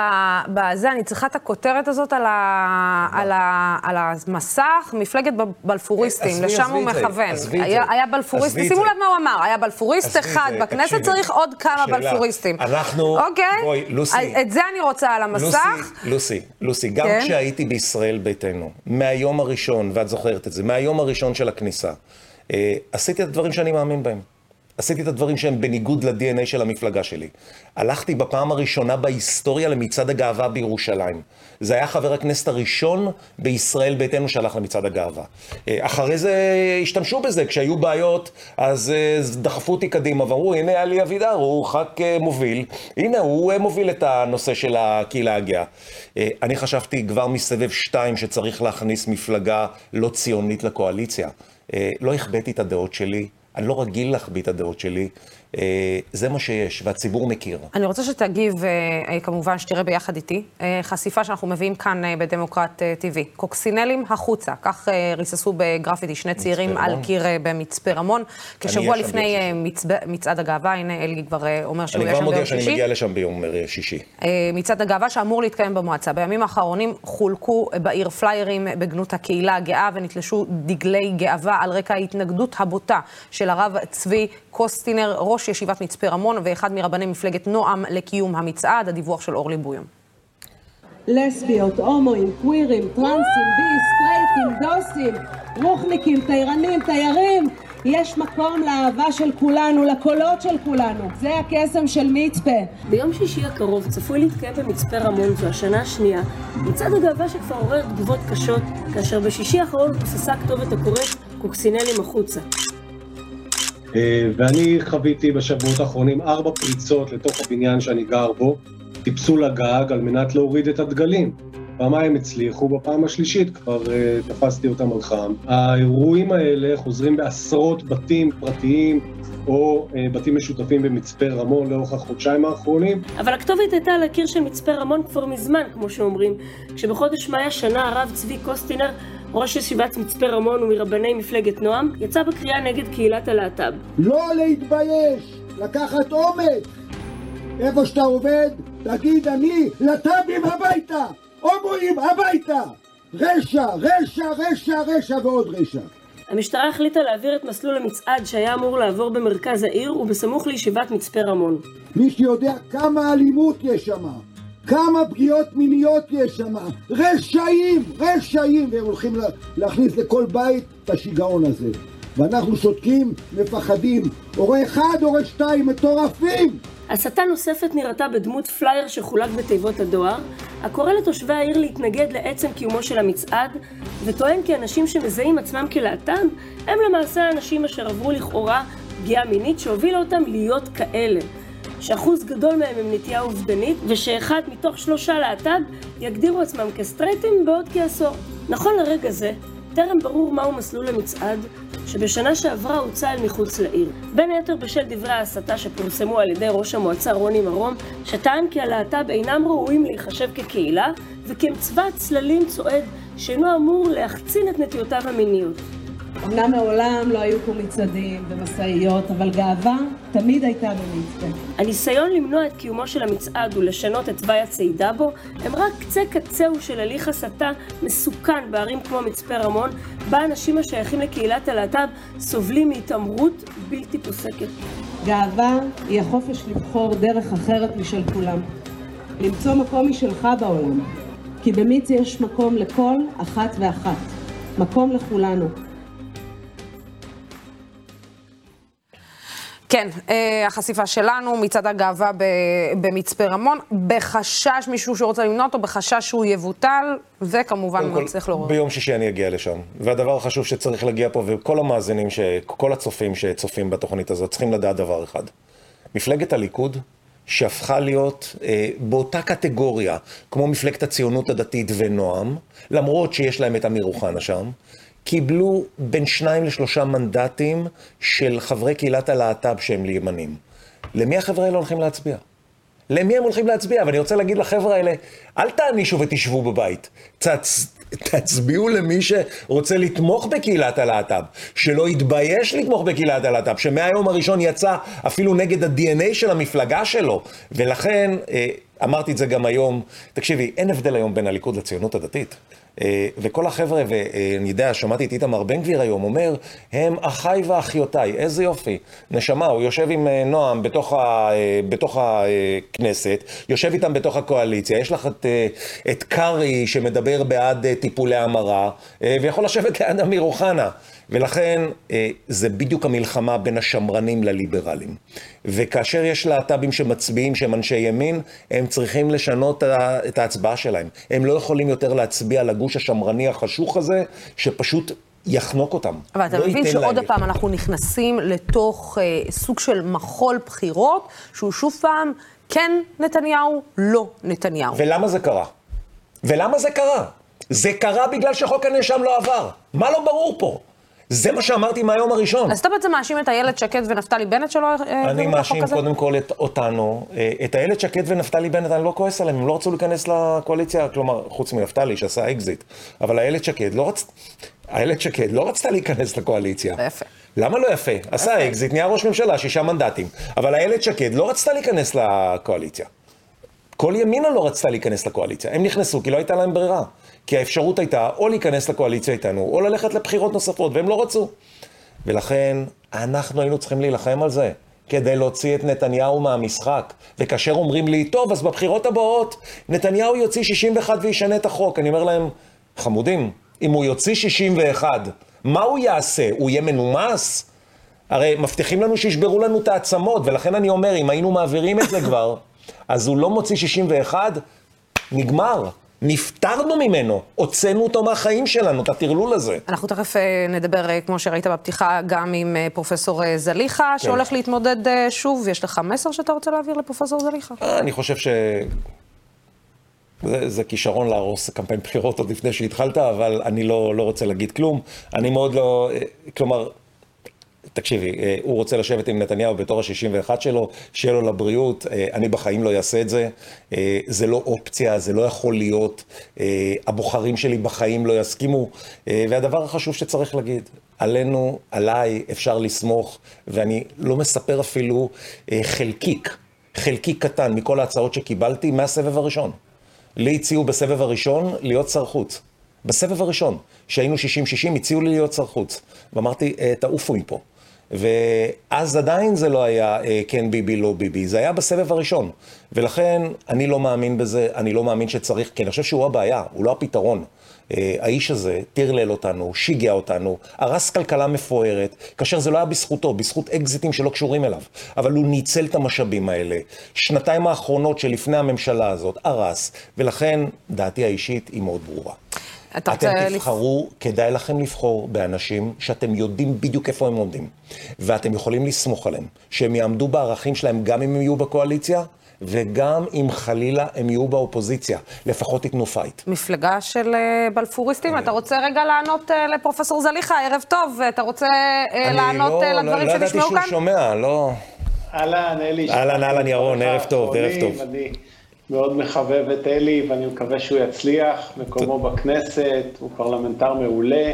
בזה, אני צריכה את הכותרת הזאת על, ה, על, ה, על המסך, מפלגת בלפוריסטים, לשם הוא מכוון. היה, היה בלפוריסט, שימו לב מה הוא אמר, היה בלפוריסט אחד בכנסת, צריך עוד כמה בלפוריסטים. אנחנו, אוקיי? בואי, לוסי. את זה אני רוצה על המסך. לוסי, לוסי, גם כן? כשהייתי בישראל ביתנו, מהיום הראשון, ואת זוכרת את זה, מהיום הראשון של הכניסה, אה, עשיתי את הדברים שאני מאמין בהם. עשיתי את הדברים שהם בניגוד ל-DNA של המפלגה שלי. הלכתי בפעם הראשונה בהיסטוריה למצעד הגאווה בירושלים. זה היה חבר הכנסת הראשון בישראל ביתנו שהלך למצעד הגאווה. אה, אחרי זה השתמשו בזה, כשהיו בעיות, אז אה, דחפו אותי קדימה ואמרו, הנה עלי אבידר, הוא ח"כ אה, מוביל, הנה הוא מוביל את הנושא של הקהילה הגאה. אני חשבתי כבר מסבב שתיים שצריך להכניס מפלגה לא ציונית לקואליציה. לא החבאתי את הדעות שלי. אני לא רגיל להחביא את הדעות שלי. אה, זה מה שיש, והציבור מכיר. אני רוצה שתגיב, אה, אה, כמובן, שתראה ביחד איתי, חשיפה שאנחנו מביאים כאן בדמוקרט TV. קוקסינלים החוצה, כך ריססו בגרפיטי שני צעירים על קיר במצפה רמון. כשבוע לפני מצעד הגאווה, הנה אלי כבר אומר שהוא יהיה שם ביום שישי. אני כבר מודיע שאני מגיע לשם ביום שישי. מצעד הגאווה שאמור להתקיים במועצה. בימים האחרונים חולקו בעיר פליירים בגנות הקהילה הגאה ונתלשו דגלי גאווה על רקע ההתנגדות הבוטה של הרב צבי קוסטינר, ראש ישיבת מצפה רמון ואחד מרבני מפלגת נועם לקיום המצעד, הדיווח של אורלי בויום. לסביות, הומואים, קווירים, טרנסים, בי, סטרייטים, דוסים, רוחניקים, תיירנים, תיירים, יש מקום לאהבה של כולנו, לקולות של כולנו. זה הקסם של מצפה. ביום שישי הקרוב צפוי להתקיים במצפה רמון, זו השנה השנייה, מצעד הגאווה שכבר עורר תגובות קשות, כאשר בשישי האחרון פוססה כתובת הקוראת קוקסינלים החוצה. אה, ואני חוויתי בשבועות האחרונים ארבע פריצות לתוך הבניין שאני גר בו, טיפסו לגג על מנת להוריד את הדגלים. פעמיים הצליחו, בפעם השלישית כבר uh, תפסתי אותם על חם. האירועים האלה חוזרים בעשרות בתים פרטיים או uh, בתים משותפים במצפה רמון לאורך החודשיים האחרונים. אבל הכתובת הייתה על הקיר של מצפה רמון כבר מזמן, כמו שאומרים, כשבחודש מאי השנה הרב צבי קוסטינר ראש ישיבת מצפה רמון ומרבני מפלגת נועם, יצא בקריאה נגד קהילת הלהט"ב. לא להתבייש, לקחת אומץ. איפה שאתה עובד, תגיד אני להט"בים הביתה, הומואים הביתה. רשע, רשע, רשע, רשע ועוד רשע. המשטרה החליטה להעביר את מסלול המצעד שהיה אמור לעבור במרכז העיר ובסמוך לישיבת מצפה רמון. מי שיודע כמה אלימות יש שם, כמה פגיעות מיניות יש שם, רשעים, רשעים, והם הולכים להכניס לכל בית את השיגעון הזה. ואנחנו שותקים, מפחדים. הורה אחד, הורה שתיים, מטורפים! הסתה נוספת נראתה בדמות פלייר שחולק בתיבות הדואר, הקורא לתושבי העיר להתנגד לעצם קיומו של המצעד, וטוען כי אנשים שמזהים עצמם כלהט"ב, הם למעשה האנשים אשר עברו לכאורה פגיעה מינית שהובילה אותם להיות כאלה. שאחוז גדול מהם הם נטייה אובדנית, ושאחד מתוך שלושה להט"ב יגדירו עצמם כסטרייטים בעוד כעשור. נכון לרגע זה, טרם ברור מהו מסלול המצעד, שבשנה שעברה הוצא אל מחוץ לעיר. בין היתר בשל דברי ההסתה שפורסמו על ידי ראש המועצה רוני מרום, שטען כי הלהט"ב אינם ראויים להיחשב כקהילה, וכי הם צבא צללים צועד שאינו אמור להחצין את נטיותיו המיניות. אמנם מעולם לא היו פה מצעדים ומשאיות, אבל גאווה תמיד הייתה במצפה. הניסיון למנוע את קיומו של המצעד ולשנות את תוואי הצעידה בו, הם רק קצה קצהו של הליך הסתה מסוכן בערים כמו מצפה רמון, בה אנשים השייכים לקהילת הלהט"ב סובלים מהתעמרות בלתי פוסקת. גאווה היא החופש לבחור דרך אחרת משל כולם. למצוא מקום משלך בעולם. כי במיץ יש מקום לכל אחת ואחת. מקום לכולנו. כן, אה, החשיפה שלנו, מצעד הגאווה במצפה רמון, בחשש מישהו שרוצה למנוע אותו, בחשש שהוא יבוטל, וכמובן לא צריך לעורר. ביום שישי אני אגיע לשם. והדבר החשוב שצריך להגיע פה, וכל המאזינים, כל הצופים שצופים בתוכנית הזאת, צריכים לדעת דבר אחד. מפלגת הליכוד, שהפכה להיות אה, באותה קטגוריה, כמו מפלגת הציונות הדתית ונועם, למרות שיש להם את אמיר אוחנה שם, קיבלו בין שניים לשלושה מנדטים של חברי קהילת הלהט"ב שהם לימנים. למי החבר'ה האלה הולכים להצביע? למי הם הולכים להצביע? ואני רוצה להגיד לחבר'ה האלה, אל תענישו ותשבו בבית. תצ... תצביעו למי שרוצה לתמוך בקהילת הלהט"ב, שלא יתבייש לתמוך בקהילת הלהט"ב, שמהיום הראשון יצא אפילו נגד ה-DNA של המפלגה שלו. ולכן, אה, אמרתי את זה גם היום, תקשיבי, אין הבדל היום בין הליכוד לציונות הדתית. אה, וכל החבר'ה, ואני יודע, שמעתי את איתמר בן גביר היום, אומר, הם אחיי ואחיותיי, איזה יופי. נשמה, הוא יושב עם אה, נועם בתוך, ה, אה, בתוך הכנסת, יושב איתם בתוך הקואליציה, יש לך את, את קרעי שמדבר בעד טיפולי המרה, ויכול לשבת ליד אמיר אוחנה. ולכן זה בדיוק המלחמה בין השמרנים לליברלים. וכאשר יש להט"בים שמצביעים שהם אנשי ימין, הם צריכים לשנות את ההצבעה שלהם. הם לא יכולים יותר להצביע לגוש השמרני החשוך הזה, שפשוט יחנוק אותם. אבל אתה לא מבין שעוד להם פעם אנחנו נכנסים לתוך אה, סוג של מחול בחירות, שהוא שוב פעם כן נתניהו, לא נתניהו. ולמה זה קרה? ולמה זה קרה? זה קרה בגלל שחוק הנאשם לא עבר. מה לא ברור פה? זה מה שאמרתי מהיום הראשון. אז אתה בעצם מאשים את איילת שקד ונפתלי בנט שלא הזה? אני מאשים קודם כל את אותנו. אה, את איילת שקד ונפתלי בנט, אני לא כועס עליהם, הם לא רצו להיכנס לקואליציה, כלומר, חוץ מנפתלי שעשה אקזיט. אבל איילת שקד לא רצתה... איילת שקד לא רצתה להיכנס לקואליציה. יפה. למה לא יפה? עשה אקזיט, נהיה ראש ממשלה, שישה מנדטים. אבל איילת שקד לא רצתה להיכנס לקואליציה. כל ימינה לא רצתה להיכנס לקואליציה. הם נכנסו כי לא הייתה להם ברירה. כי האפשרות הייתה או להיכנס לקואליציה איתנו, או ללכת לבחירות נוספות, והם לא רצו. ולכן, אנחנו היינו צריכים להילחם על זה, כדי להוציא את נתניהו מהמשחק. וכאשר אומרים לי, טוב, אז בבחירות הבאות, נתניהו יוציא 61 וישנה את החוק. אני אומר להם, חמודים, אם הוא יוציא 61, מה הוא יעשה? הוא יהיה מנומס? הרי מבטיחים לנו שישברו לנו את העצמות, ולכן אני אומר, אם היינו מעבירים את זה כבר, אז הוא לא מוציא 61, נגמר. נפטרנו ממנו, הוצאנו אותו מהחיים שלנו, את הטרלול הזה. אנחנו תכף אה, נדבר, אה, כמו שראית בפתיחה, גם עם אה, פרופסור זליכה, כן. שהולך להתמודד שוב. יש לך מסר שאתה רוצה להעביר לפרופסור זליכה? אני חושב ש... זה, זה כישרון להרוס קמפיין בחירות עוד לפני שהתחלת, אבל אני לא, לא רוצה להגיד כלום. אני מאוד לא... כלומר, תקשיבי, אה, הוא רוצה לשבת עם נתניהו בתור ה-61 שלו, שיהיה לו לבריאות, אה, אני בחיים לא אעשה את זה. אה, זה לא אופציה, זה לא יכול להיות. הבוחרים שלי בחיים לא יסכימו. והדבר החשוב שצריך להגיד, עלינו, עליי, אפשר לסמוך, ואני לא מספר אפילו חלקיק, חלקיק קטן מכל ההצעות שקיבלתי מהסבב הראשון. לי הציעו בסבב הראשון להיות שר חוץ. בסבב הראשון, שהיינו 60-60, הציעו לי להיות שר חוץ. ואמרתי, "אה, תעופו מפה. ואז עדיין זה לא היה אה, כן ביבי, לא ביבי, זה היה בסבב הראשון. ולכן אני לא מאמין בזה, אני לא מאמין שצריך, כי אני חושב שהוא הבעיה, הוא לא הפתרון. אה, האיש הזה טרלל אותנו, שיגע אותנו, הרס כלכלה מפוארת, כאשר זה לא היה בזכותו, בזכות אקזיטים שלא קשורים אליו. אבל הוא ניצל את המשאבים האלה. שנתיים האחרונות שלפני הממשלה הזאת, הרס, ולכן דעתי האישית היא מאוד ברורה. אתה אתם רוצה לפ- תבחרו, כדאי לכם לבחור באנשים שאתם יודעים בדיוק איפה הם עומדים, ואתם יכולים לסמוך עליהם, שהם יעמדו בערכים שלהם גם אם הם יהיו בקואליציה, וגם אם חלילה הם יהיו באופוזיציה. לפחות תיתנו פייט. מפלגה של אה, בלפוריסטים. אתה רוצה רגע לענות אה, לפרופסור זליכה, ערב טוב, אתה רוצה אה, אני לענות לא- לא- לדברים לא ידעתי שנשמעו שהוא כאן? שומע, לא... אהלן, אלי. אהלן, אהלן, ירון, ערב טוב, ערב טוב. מאוד מחבב את אלי, ואני מקווה שהוא יצליח. מקומו בכנסת, הוא פרלמנטר מעולה.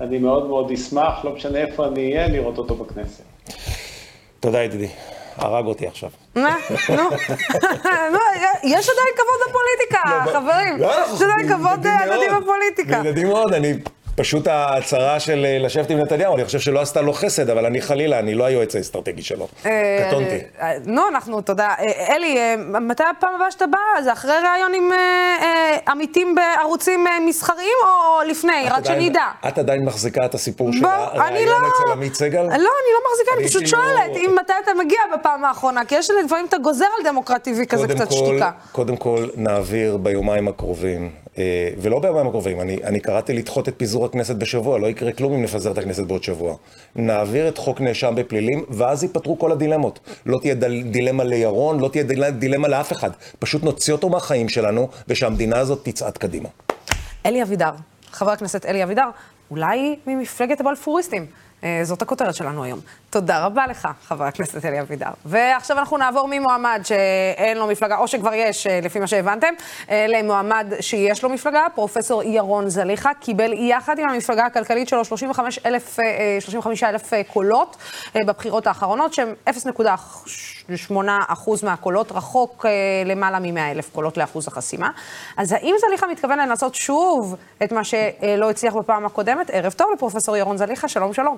אני מאוד מאוד אשמח, לא משנה איפה אני אהיה, לראות אותו בכנסת. תודה ידידי, הרג אותי עכשיו. מה? נו, נו, יש עדיין כבוד לפוליטיקה, חברים. לא, יש עדיין כבוד אה, הדדי מאוד. בפוליטיקה. ידידים מאוד, אני... פשוט ההצהרה של אה, לשבת עם נתניהו, אני חושב שלא עשתה לו חסד, אבל אני חלילה, אני לא היועץ האסטרטגי שלו. אה, קטונתי. אה, נו, אנחנו, תודה. אלי, מתי הפעם הבאה שאתה בא? זה אחרי ראיון עם עמיתים בערוצים מסחריים או לפני? רק שנדע. את עדיין מחזיקה את הסיפור של הראיון לא... אצל עמית סגל? לא, אני לא מחזיקה, אני פשוט אפילו- שואלת, אם מתי אתה מגיע בפעם האחרונה, כי יש לפעמים אתה גוזר על דמוקרTV כזה קצת שתיקה. קודם כל, נעביר ביומיים הקרובים ולא בימים הקרובים, אני, אני קראתי לדחות את פיזור הכנסת בשבוע, לא יקרה כלום אם נפזר את הכנסת בעוד שבוע. נעביר את חוק נאשם בפלילים, ואז ייפתרו כל הדילמות. לא תהיה דל, דילמה לירון, לא תהיה דיל, דילמה לאף אחד. פשוט נוציא אותו מהחיים שלנו, ושהמדינה הזאת תצעד קדימה. אלי אבידר, חבר הכנסת אלי אבידר, אולי ממפלגת הבלפוריסטים. אה, זאת הכותרת שלנו היום. תודה רבה לך, חבר הכנסת אלי אבידר. ועכשיו אנחנו נעבור ממועמד שאין לו מפלגה, או שכבר יש, אה, לפי מה שהבנתם, אה, למועמד שיש לו מפלגה. פרופסור ירון זליכה קיבל יחד עם המפלגה הכלכלית שלו 35 אלף, 35 אלף קולות בבחירות האחרונות, שהם 0.8% מהקולות, רחוק למעלה מ-100 אלף קולות לאחוז החסימה. אז האם זליכה מתכוון לנסות שוב את מה שלא הצליח בפעם הקודמת? ערב טוב לפרופסור ירון זליכה, שלום שלום.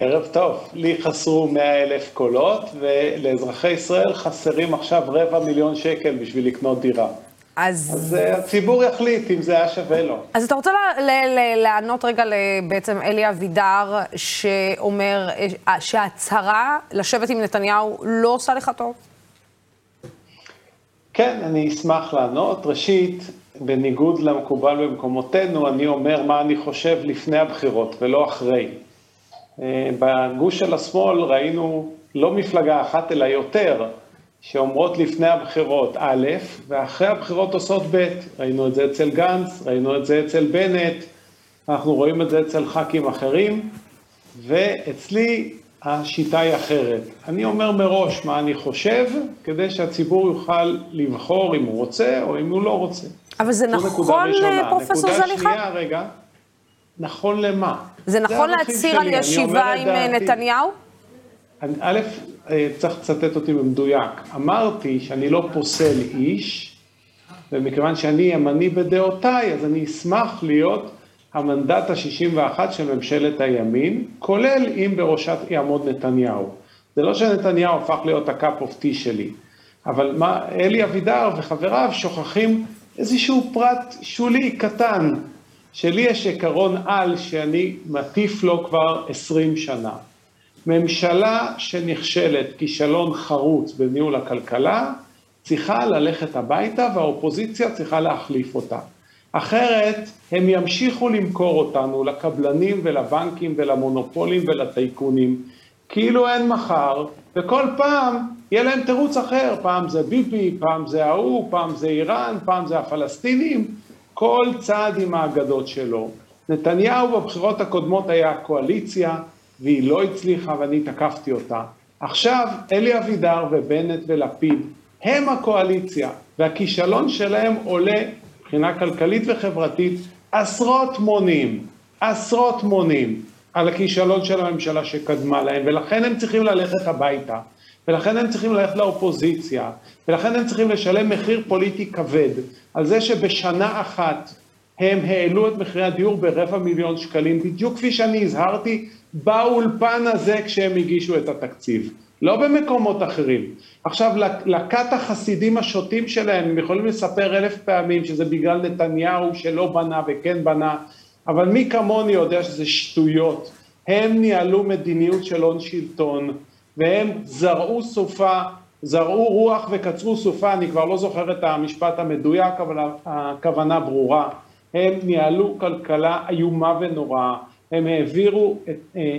ערב טוב, לי חסרו 100 אלף קולות, ולאזרחי ישראל חסרים עכשיו רבע מיליון שקל בשביל לקנות דירה. אז... אז uh, הציבור יחליט אם זה היה שווה לו. אז אתה רוצה לענות רגע בעצם אלי אבידר, שאומר אה, שההצהרה לשבת עם נתניהו לא עושה לך טוב? כן, אני אשמח לענות. ראשית, בניגוד למקובל במקומותינו, אני אומר מה אני חושב לפני הבחירות ולא אחרי. אה, בגוש של השמאל ראינו לא מפלגה אחת אלא יותר, שאומרות לפני הבחירות א', ואחרי הבחירות עושות ב'. ראינו את זה אצל גנץ, ראינו את זה אצל בנט, אנחנו רואים את זה אצל ח"כים אחרים, ואצלי השיטה היא אחרת. אני אומר מראש מה אני חושב, כדי שהציבור יוכל לבחור אם הוא רוצה או אם הוא לא רוצה. אבל זה נכון, פרופסור זליכה? נקודה שנייה, רגע. נכון למה? זה נכון להצהיר על ישיבה עם אה, נתניהו? א', אה, צריך לצטט אותי במדויק. אמרתי שאני לא פוסל איש, ומכיוון שאני ימני בדעותיי, אז אני אשמח להיות המנדט ה-61 של ממשלת הימין, כולל אם בראשת יעמוד נתניהו. זה לא שנתניהו הפך להיות ה-cup of tea שלי, אבל מה, אלי אבידר וחבריו שוכחים איזשהו פרט שולי קטן, שלי יש עקרון על שאני מטיף לו כבר עשרים שנה. ממשלה שנכשלת כישלון חרוץ בניהול הכלכלה, צריכה ללכת הביתה והאופוזיציה צריכה להחליף אותה. אחרת הם ימשיכו למכור אותנו לקבלנים ולבנקים ולמונופולים ולטייקונים, כאילו אין מחר, וכל פעם יהיה להם תירוץ אחר, פעם זה ביבי, פעם זה ההוא, פעם זה איראן, פעם זה הפלסטינים, כל צעד עם האגדות שלו. נתניהו בבחירות הקודמות היה קואליציה, והיא לא הצליחה ואני תקפתי אותה. עכשיו אלי אבידר ובנט ולפיד הם הקואליציה, והכישלון שלהם עולה מבחינה כלכלית וחברתית עשרות מונים, עשרות מונים על הכישלון של הממשלה שקדמה להם, ולכן הם צריכים ללכת הביתה. ולכן הם צריכים ללכת לאופוזיציה, ולכן הם צריכים לשלם מחיר פוליטי כבד על זה שבשנה אחת הם העלו את מחירי הדיור ברבע מיליון שקלים, בדיוק כפי שאני הזהרתי באולפן הזה כשהם הגישו את התקציב, לא במקומות אחרים. עכשיו, לכת החסידים השוטים שלהם, הם יכולים לספר אלף פעמים שזה בגלל נתניהו שלא בנה וכן בנה, אבל מי כמוני יודע שזה שטויות. הם ניהלו מדיניות של הון שלטון, והם זרעו סופה, זרעו רוח וקצרו סופה, אני כבר לא זוכר את המשפט המדויק, אבל הכוונה ברורה. הם ניהלו כלכלה איומה ונוראה, הם העבירו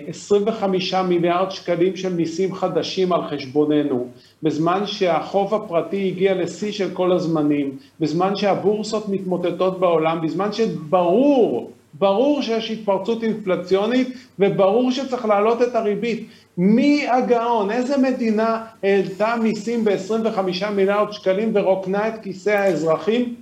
25 אה, מיליארד שקלים של מיסים חדשים על חשבוננו, בזמן שהחוב הפרטי הגיע לשיא של כל הזמנים, בזמן שהבורסות מתמוטטות בעולם, בזמן שברור ברור שיש התפרצות אינפלציונית וברור שצריך להעלות את הריבית. מי הגאון? איזה מדינה העלתה מיסים ב-25 מיליארד שקלים ורוקנה את כיסי האזרחים?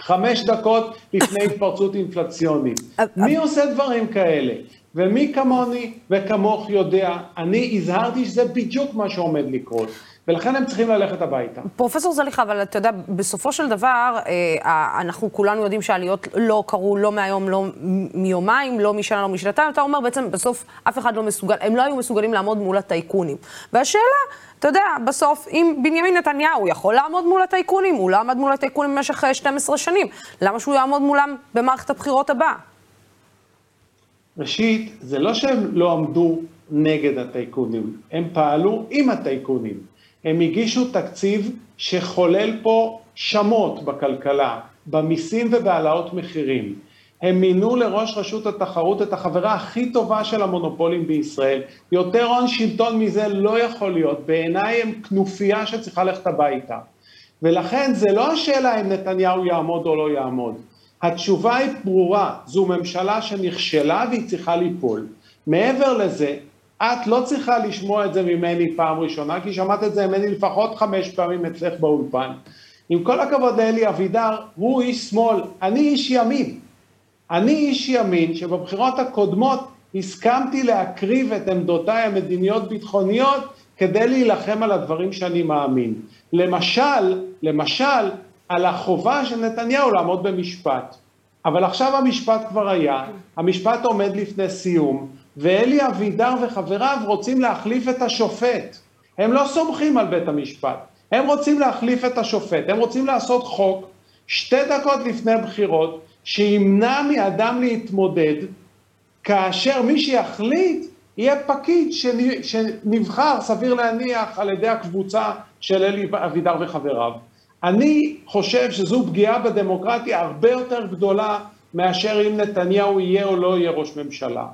חמש דקות לפני התפרצות אינפלציונית. מי עושה דברים כאלה? ומי כמוני וכמוך יודע, אני הזהרתי שזה בדיוק מה שעומד לקרות. ולכן הם צריכים ללכת הביתה. פרופסור זליכה, אבל אתה יודע, בסופו של דבר, אה, אנחנו כולנו יודעים שהעליות לא קרו לא מהיום, לא מיומיים, לא משנה, לא משנתיים. אתה אומר, בעצם, בסוף אף אחד לא מסוגל, הם לא היו מסוגלים לעמוד מול הטייקונים. והשאלה, אתה יודע, בסוף, אם בנימין נתניהו יכול לעמוד מול הטייקונים, הוא לא עמד מול הטייקונים במשך 12 שנים, למה שהוא יעמוד מולם במערכת הבחירות הבאה? ראשית, זה לא שהם לא עמדו נגד הטייקונים, הם פעלו עם הטייקונים. הם הגישו תקציב שחולל פה שמות בכלכלה, במיסים ובהעלאות מחירים. הם מינו לראש רשות התחרות את החברה הכי טובה של המונופולים בישראל. יותר הון שלטון מזה לא יכול להיות. בעיניי הם כנופיה שצריכה ללכת הביתה. ולכן זה לא השאלה אם נתניהו יעמוד או לא יעמוד. התשובה היא ברורה, זו ממשלה שנכשלה והיא צריכה ליפול. מעבר לזה, את לא צריכה לשמוע את זה ממני פעם ראשונה, כי שמעת את זה ממני לפחות חמש פעמים אצלך באולפן. עם כל הכבוד לאלי אבידר, הוא איש שמאל, אני איש ימין. אני איש ימין שבבחירות הקודמות הסכמתי להקריב את עמדותיי המדיניות-ביטחוניות כדי להילחם על הדברים שאני מאמין. למשל, למשל, על החובה של נתניהו לעמוד במשפט. אבל עכשיו המשפט כבר היה, המשפט עומד לפני סיום, ואלי אבידר וחבריו רוצים להחליף את השופט. הם לא סומכים על בית המשפט, הם רוצים להחליף את השופט, הם רוצים לעשות חוק שתי דקות לפני בחירות, שימנע מאדם להתמודד, כאשר מי שיחליט יהיה פקיד שנבחר, סביר להניח, על ידי הקבוצה של אלי אבידר וחבריו. אני חושב שזו פגיעה בדמוקרטיה הרבה יותר גדולה מאשר אם נתניהו יהיה או לא יהיה ראש ממשלה.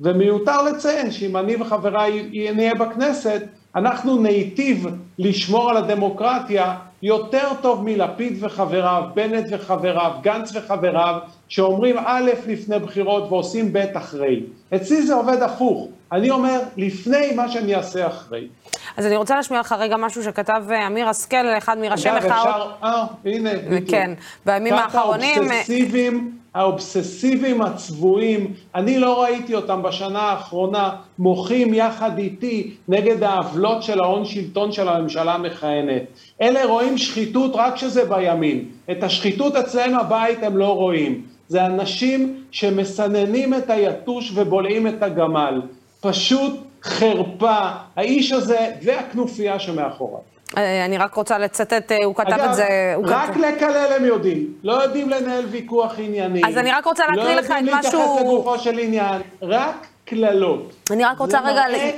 ומיותר לציין שאם אני וחבריי נהיה בכנסת, אנחנו ניטיב לשמור על הדמוקרטיה יותר טוב מלפיד וחבריו, בנט וחבריו, גנץ וחבריו, שאומרים א' לפני בחירות ועושים ב' אחרי. אצלי זה עובד הפוך. אני אומר, לפני מה שאני אעשה אחרי. אז אני רוצה להשמיע לך רגע משהו שכתב אה, אמיר השכל, אחד מראשי מחאות... אגב, אפשר... אה, הנה, בדיוק. כן, בימים האחרונים... ככה האובססיביים, האובססיביים הצבועים, אני לא ראיתי אותם בשנה האחרונה מוחים יחד איתי נגד העוולות של ההון שלטון של הממשלה המכהנת. אלה רואים שחיתות רק כשזה בימין. את השחיתות אצלנו הבית הם לא רואים. זה אנשים שמסננים את היתוש ובולעים את הגמל. פשוט חרפה. האיש הזה והכנופיה שמאחוריו. אה, אני רק רוצה לצטט, אה, הוא כתב אגב, את זה... הוא רק כתב... לקלל הם יודעים, לא יודעים לנהל ויכוח ענייני. אז אני רק רוצה להקריא לך את לא יודעים משהו- להתייחס לגופו של עניין, רק קללות. אני רק רוצה זה רגע... מראה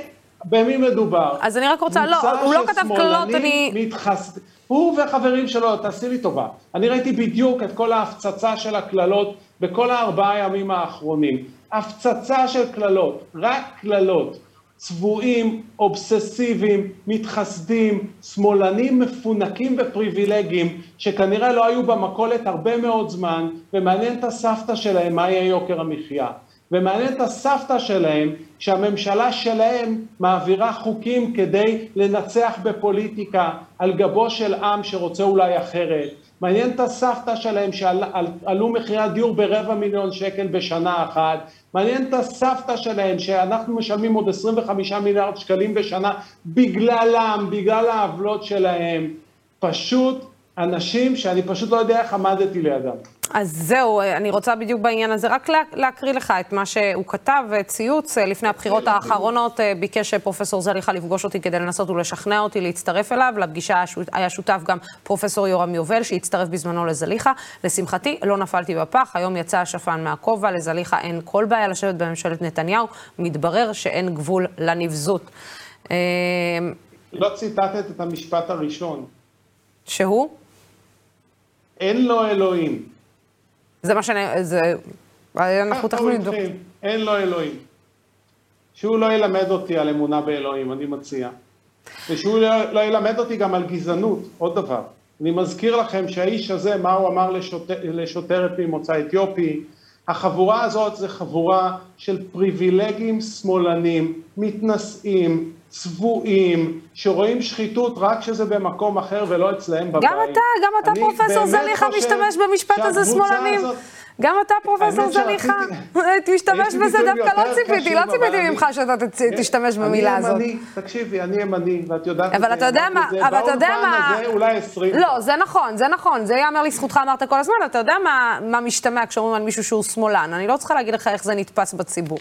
במי מדובר. אז אני רק רוצה- לא, הוא לא כתב קללות, אני- מתחס... הוא וחברים שלו, תעשי לי טובה. אני ראיתי בדיוק את כל ההפצצה של הקללות בכל הארבעה ימים האחרונים. הפצצה של קללות, רק קללות. צבועים, אובססיביים, מתחסדים, שמאלנים מפונקים ופריבילגיים, שכנראה לא היו במכולת הרבה מאוד זמן, ומעניין את הסבתא שלהם מה יהיה יוקר המחיה. ומעניין את הסבתא שלהם שהממשלה שלהם מעבירה חוקים כדי לנצח בפוליטיקה על גבו של עם שרוצה אולי אחרת. מעניין את הסבתא שלהם שעלו מחירי הדיור ברבע מיליון שקל בשנה אחת. מעניין את הסבתא שלהם שאנחנו משלמים עוד 25 מיליארד שקלים בשנה בגללם, בגלל העוולות שלהם. פשוט אנשים שאני פשוט לא יודע איך עמדתי לידם. אז זהו, אני רוצה בדיוק בעניין הזה רק לה, להקריא לך את מה שהוא כתב, ציוץ אה, לפני הבחירות האחרונות, אה, ביקש פרופסור זליכה לפגוש אותי כדי לנסות ולשכנע אותי להצטרף אליו. לפגישה היה שותף גם פרופסור יורם יובל, שהצטרף בזמנו לזליכה. לשמחתי, לא נפלתי בפח, היום יצא השפן מהכובע, לזליכה אין כל בעיה לשבת בממשלת נתניהו, מתברר שאין גבול לנבזות. אה, לא ציטטת את המשפט הראשון. שהוא? אין לו אלוהים. זה מה שאני... זה... אנחנו תכף הוא נבדוק. אין לו אלוהים. שהוא לא ילמד אותי על אמונה באלוהים, אני מציע. ושהוא לא, לא ילמד אותי גם על גזענות, עוד דבר. אני מזכיר לכם שהאיש הזה, מה הוא אמר לשוט... לשוטרת ממוצא אתיופי, החבורה הזאת זה חבורה של פריבילגים שמאלנים, מתנשאים, צבועים, שרואים שחיתות רק כשזה במקום אחר ולא אצלהם בבית. גם אתה, גם אתה אני פרופסור זליכה משתמש במשפט הזה שמאלנים. הזאת- גם אתה פרופסור זליכה, תשתמש בזה, דווקא לא ציפיתי, לא ציפיתי אני- ממך שאתה תשתמש במילה אני הזאת. ימני, תקשיבי, אני ימני, ואת יודעת אבל אתה יודע מה, אבל אתה יודע מה... הזה אולי 20. לא, זה נכון, זה נכון, זה ייאמר לזכותך, אמרת כל הזמן, אתה יודע מה משתמע כשאומרים על מישהו שהוא שמאלן, אני לא צריכה להגיד לך איך זה נתפס בציבור.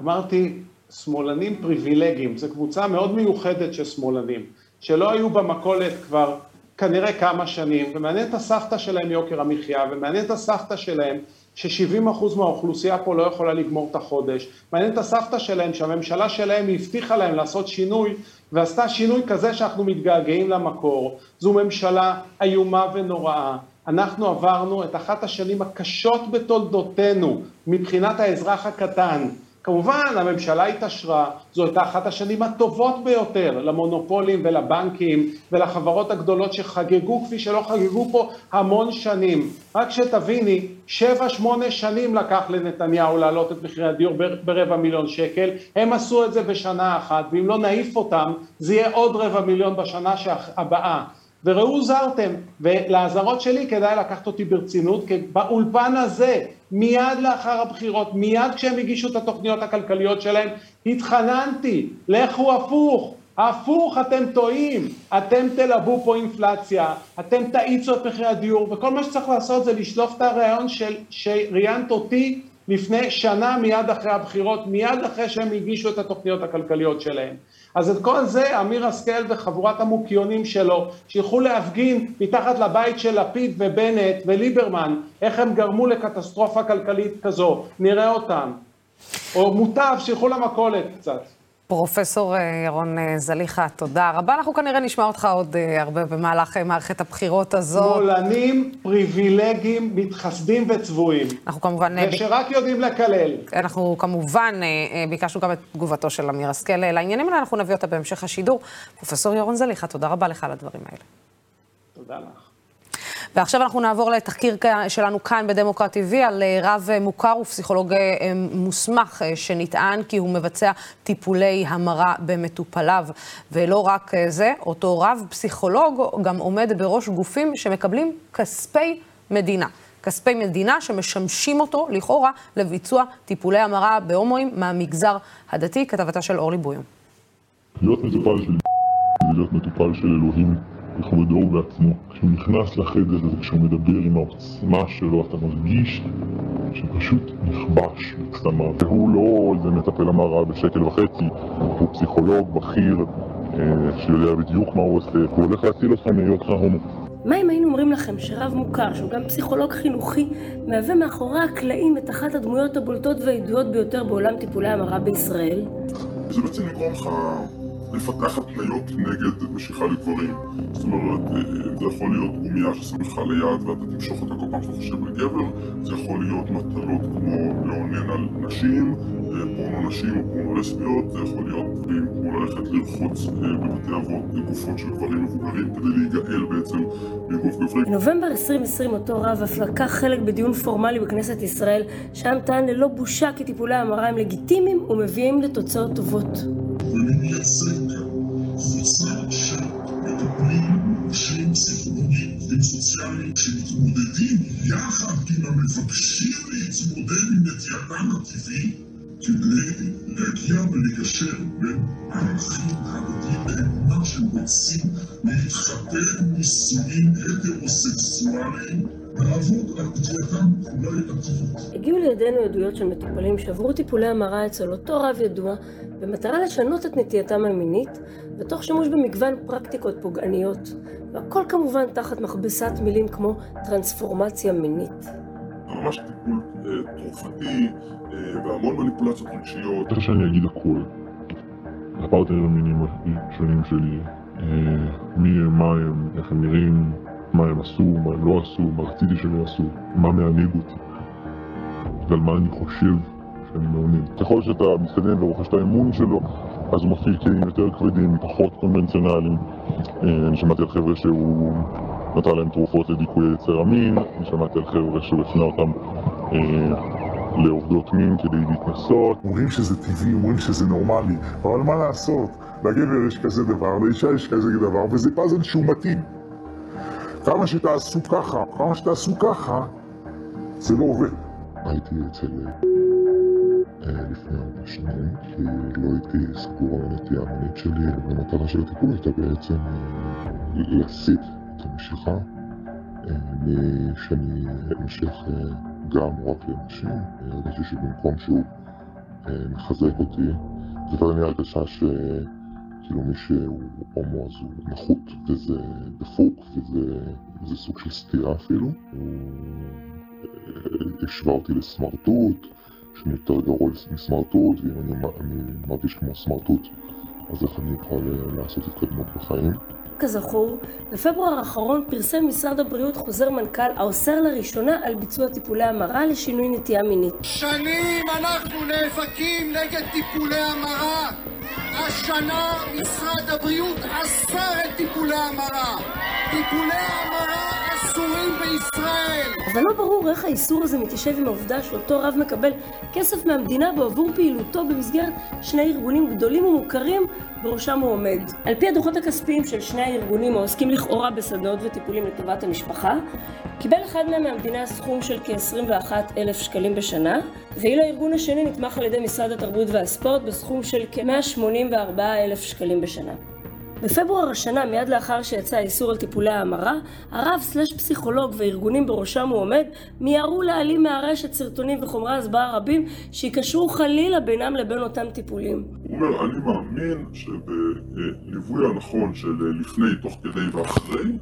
אמרתי, שמאלנים פריבילגיים, זו קבוצה מאוד מיוחדת של שמאלנים, שלא היו במכולת כבר כנראה כמה שנים, ומעניין את הסבתא שלהם יוקר המחיה, ומעניין את הסבתא שלהם ש-70% מהאוכלוסייה פה לא יכולה לגמור את החודש, מעניין את הסבתא שלהם שהממשלה שלהם הבטיחה להם לעשות שינוי, ועשתה שינוי כזה שאנחנו מתגעגעים למקור. זו ממשלה איומה ונוראה. אנחנו עברנו את אחת השנים הקשות בתולדותינו מבחינת האזרח הקטן. כמובן, הממשלה התעשרה, זו הייתה אחת השנים הטובות ביותר למונופולים ולבנקים ולחברות הגדולות שחגגו כפי שלא חגגו פה המון שנים. רק שתביני, שבע שמונה שנים לקח לנתניהו להעלות את מחירי הדיור ברבע מיליון שקל, הם עשו את זה בשנה אחת, ואם לא נעיף אותם, זה יהיה עוד רבע מיליון בשנה הבאה. וראו הוזהרתם, ולאזהרות שלי כדאי לקחת אותי ברצינות, כי באולפן הזה, מיד לאחר הבחירות, מיד כשהם הגישו את התוכניות הכלכליות שלהם, התחננתי, לכו הפוך, הפוך אתם טועים, אתם תלבו פה אינפלציה, אתם תאיצו את מחירי הדיור, וכל מה שצריך לעשות זה לשלוף את הרעיון של, שראיינת אותי לפני שנה מיד אחרי הבחירות, מיד אחרי שהם הגישו את התוכניות הכלכליות שלהם. אז את כל זה אמיר השכל וחבורת המוקיונים שלו, שילכו להפגין מתחת לבית של לפיד ובנט וליברמן, איך הם גרמו לקטסטרופה כלכלית כזו, נראה אותם. או מוטב, שילכו למכולת קצת. פרופסור אה, ירון אה, זליכה, תודה רבה. אנחנו כנראה נשמע אותך עוד אה, הרבה במהלך מערכת הבחירות הזאת. שמאלנים, פריבילגים, מתחסדים וצבועים. אנחנו כמובן... ושרק יודעים לקלל. אנחנו כמובן ביקשנו גם את תגובתו של אמיר השכל לעניינים האלה, אנחנו נביא אותה בהמשך השידור. פרופסור ירון זליכה, תודה רבה לך על הדברים האלה. תודה לך. ועכשיו אנחנו נעבור לתחקיר שלנו כאן בדמוקרט TV על אה, רב אה, מוכר ופסיכולוג אה, מוסמך שנטען כי הוא מבצע טיפולי המרה במטופליו. ולא רק זה, אותו רב פסיכולוג גם עומד בראש גופים שמקבלים כספי מדינה. כספי מדינה שמשמשים אותו לכאורה לביצוע טיפולי המרה בהומואים מהמגזר הדתי, כתבתה של אורלי בויום. להיות מטופל של להיות מטופל של אלוהים בכבודו ובעצמו. כשהוא נכנס לחדר הזה, כשהוא מדבר עם העוצמה שלו, אתה מרגיש שפשוט נכבש בקסמה. והוא לא איזה מטפל המרה בשקל וחצי, הוא פסיכולוג בכיר אה, שיודע בדיוק מה הוא עושה, הוא הולך להציל אותך מהיותך הומו. מה אם היינו אומרים לכם שרב מוכר, שהוא גם פסיכולוג חינוכי, מהווה מאחורי הקלעים את אחת הדמויות הבולטות והידועות ביותר בעולם טיפולי המרה בישראל? זה בעצם לגרום לך לפתח התניות נגד משיכה לגברים. זאת אומרת, אה, זה יכול להיות גומייה ששמים לך ליד ואתה תמשוך אותה כל פעם שאתה חושב על גבר, זה יכול להיות מטלות כמו לאונן על נשים, אה, פורנו נשים או פורנו לסביות, זה יכול להיות דברים כמו ללכת לרחוץ אה, בבתי אבות גופות של גברים מבוגרים כדי להיגאל בעצם מגוף גברי. בנובמבר 2020 אותו רב אף לקח חלק בדיון פורמלי בכנסת ישראל, שם טען ללא בושה כי טיפולי המרה הם לגיטימיים ומביאים לתוצאות טובות. ואני מייצג קבוצה של מטפלים, מורשים, פסיכולוגים, עובדים סוציאליים, שמתמודדים יחד עם המבקשים להתמודד עם נטייתם הטבעי כדי להגיע ולגשר בין הערכים הדתיים לאמונה שהם רוצים להתחתן נישואים הטרוסקסואליים הגיעו לידינו עדויות של מטופלים שעברו טיפולי המרה אצל אותו רב ידוע במטרה לשנות את נטייתם המינית ותוך שימוש במגוון פרקטיקות פוגעניות והכל כמובן תחת מכבסת מילים כמו טרנספורמציה מינית. ממש טיפול אה, תרופתי אה, והמון מניפולציות רגשיות. איך שאני אגיד הכל. הפרטנרים המינים השונים שלי, אה, מי הם, מה הם, איך הם נראים, מה הם עשו, מה הם לא עשו, מה רציתי שהם יעשו, מה מענג אותי, ועל מה אני חושב שאני מעונן. ככל שאתה מתקדם ורוכש את האמון שלו, אז הוא מפעיל כלים יותר כבדים, פחות קונבנציונליים. אה, אני שמעתי על חבר'ה שהוא נתן להם תרופות לדיכוי יצר המין, אני שמעתי על חבר'ה שהוא הפנה אותם אה, לעובדות מין כדי להתנסות. אומרים שזה טבעי, אומרים שזה נורמלי, אבל מה לעשות? לגבר יש כזה דבר, לאישה יש כזה דבר, וזה פאזל שהוא מתאים. כמה שתעשו ככה, כמה שתעשו ככה, זה לא עובד. הייתי אצל אה, לפני ארבע שנים, כי לא הייתי סגור על הנטייה המינית שלי, והמטרה של הטיפול הייתה בעצם אה, להסיט את המשיכה אה, משאני אמשך גם רק לנשים. הרגשתי שבמקום שהוא מחזק אותי, זאת הייתה לי הרגשה ש... כאילו מי שהוא הומו אז הוא נחות, וזה דפוק, וזה, סוג של סתירה אפילו. הוא אה, השווה אותי לסמרטוט, שאני יותר גרוע מסמרטוט, ואם אני, אני מרגיש כמו סמרטוט, אז איך אני אוכל אה, לעשות התקדמות בחיים. כזכור, בפברואר האחרון פרסם משרד הבריאות חוזר מנכ"ל האוסר לראשונה על ביצוע טיפולי המרה לשינוי נטייה מינית. שנים אנחנו נאבקים נגד טיפולי המרה. השנה משרד הבריאות אסר את טיפולי המרה. טיפולי המרה אסורים בישראל. אבל לא ברור איך האיסור הזה מתיישב עם העובדה שאותו רב מקבל כסף מהמדינה בעבור פעילותו במסגרת שני ארגונים גדולים ומוכרים בראשם הוא עומד. על פי הדוחות הכספיים של שני הארגונים העוסקים לכאורה בסדנאות וטיפולים לטובת המשפחה, קיבל אחד מהם מהמדינה סכום של כ-21 אלף שקלים בשנה, ואילו הארגון השני נתמך על ידי משרד התרבות והספורט בסכום של כ-184 אלף שקלים בשנה. בפברואר השנה, מיד לאחר שיצא האיסור על טיפולי ההמרה, הרב סלש פסיכולוג וארגונים בראשם הוא עומד מיהרו להעלים מהרשת סרטונים וחומרי הסברה רבים שיקשרו חלילה בינם לבין אותם טיפולים. הוא אומר, אני מאמין שבליווי הנכון של לפני, תוך כדי ואחרי,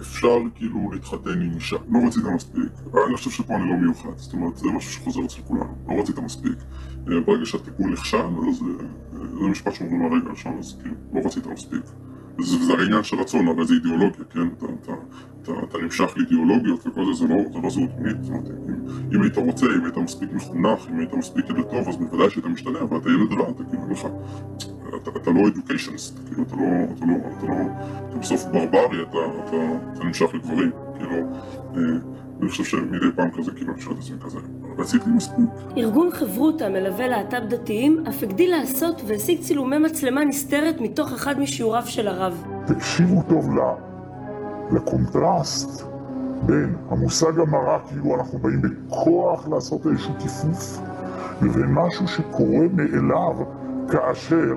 אפשר כאילו להתחתן עם אישה. לא רצית מספיק. אני חושב שפה אני לא מיוחד. זאת אומרת, זה משהו שחוזר אצל כולנו. לא רצית מספיק. ברגע שהטיפול נכשל, אז זה משפט שאומרים הרגע שם, אז כאילו, לא רצית מספיק. זה, זה העניין של רצון, הרי זה אידיאולוגיה, כן? אתה, אתה, אתה, אתה נמשך לאידיאולוגיות וכל זה, זה לא, זה לא זהות מינית. זאת אומרת, אם, אם היית רוצה, אם היית מספיק מחונך, אם היית מספיק ילד טוב, אז בוודאי שהיית משתנה, אבל אתה ילד רע, אתה כאילו לך... אתה, אתה לא educationist, כאילו אתה לא, אתה לא, אתה לא, אתה בסוף ברברי, אתה, אתה, אתה נמשך לגברים, כאילו, אה, אני חושב שמדי פעם כזה, כאילו, אני שואל את עצמי כזה, רציתי מספיק. ארגון חברותא, מלווה להט"ב דתיים, אף הגדיל לעשות והשיג צילומי מצלמה נסתרת מתוך אחד משיעוריו של הרב. תקשיבו טוב לקונטרסט בין המושג המרה, כאילו אנחנו באים בכוח לעשות איזשהו כיפוף, לבין משהו שקורה מאליו כאשר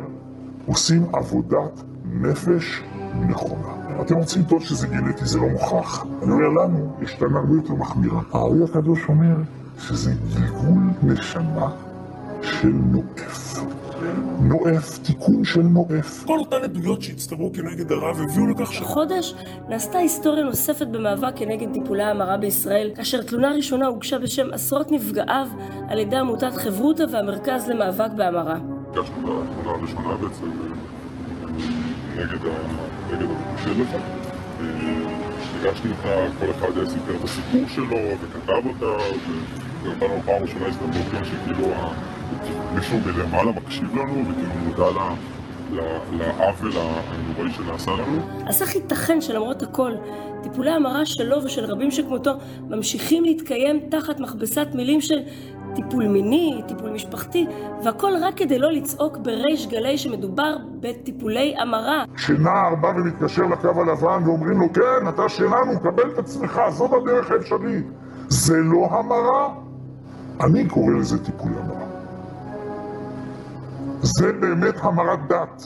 עושים עבודת נפש נכונה. אתם רוצים לטעות שזה גנטי, זה לא מוכח. אני אומר לנו, יש טענה הרבה יותר מחמירה. הארי הקדוש אומר שזה גלגול נשמה של נואף. נואף, תיקון של נואף. כל אותן עדויות שהצטברו כנגד הרב הביאו לכך ש... החודש נעשתה היסטוריה נוספת במאבק כנגד טיפולי ההמרה בישראל, כאשר תלונה ראשונה הוגשה בשם עשרות נפגעיו על ידי עמותת חברותא והמרכז למאבק בהמרה. הגשנו את התלונה הראשונה בעצם נגד המורשה לך. הגשנו אותה, כל אחד סיפר את הסיפור שלו וכתב אותה, ונתנו לו פעם ראשונה הזדמנות גם שכאילו מישהו מלמעלה מקשיב לנו וכאילו מודע לעוול הנוראי שנעשה לנו. אז איך ייתכן שלמרות הכל, טיפולי המרה שלו ושל רבים שכמותו ממשיכים להתקיים תחת מכבסת מילים של טיפול מיני, טיפול משפחתי, והכל רק כדי לא לצעוק בריש גלי שמדובר בטיפולי המרה. כשנער בא ומתקשר לקו הלבן ואומרים לו, כן, אתה שלנו, קבל את עצמך, זאת הדרך האפשרית. זה לא המרה? אני קורא לזה טיפול המרה. זה באמת המרת דת.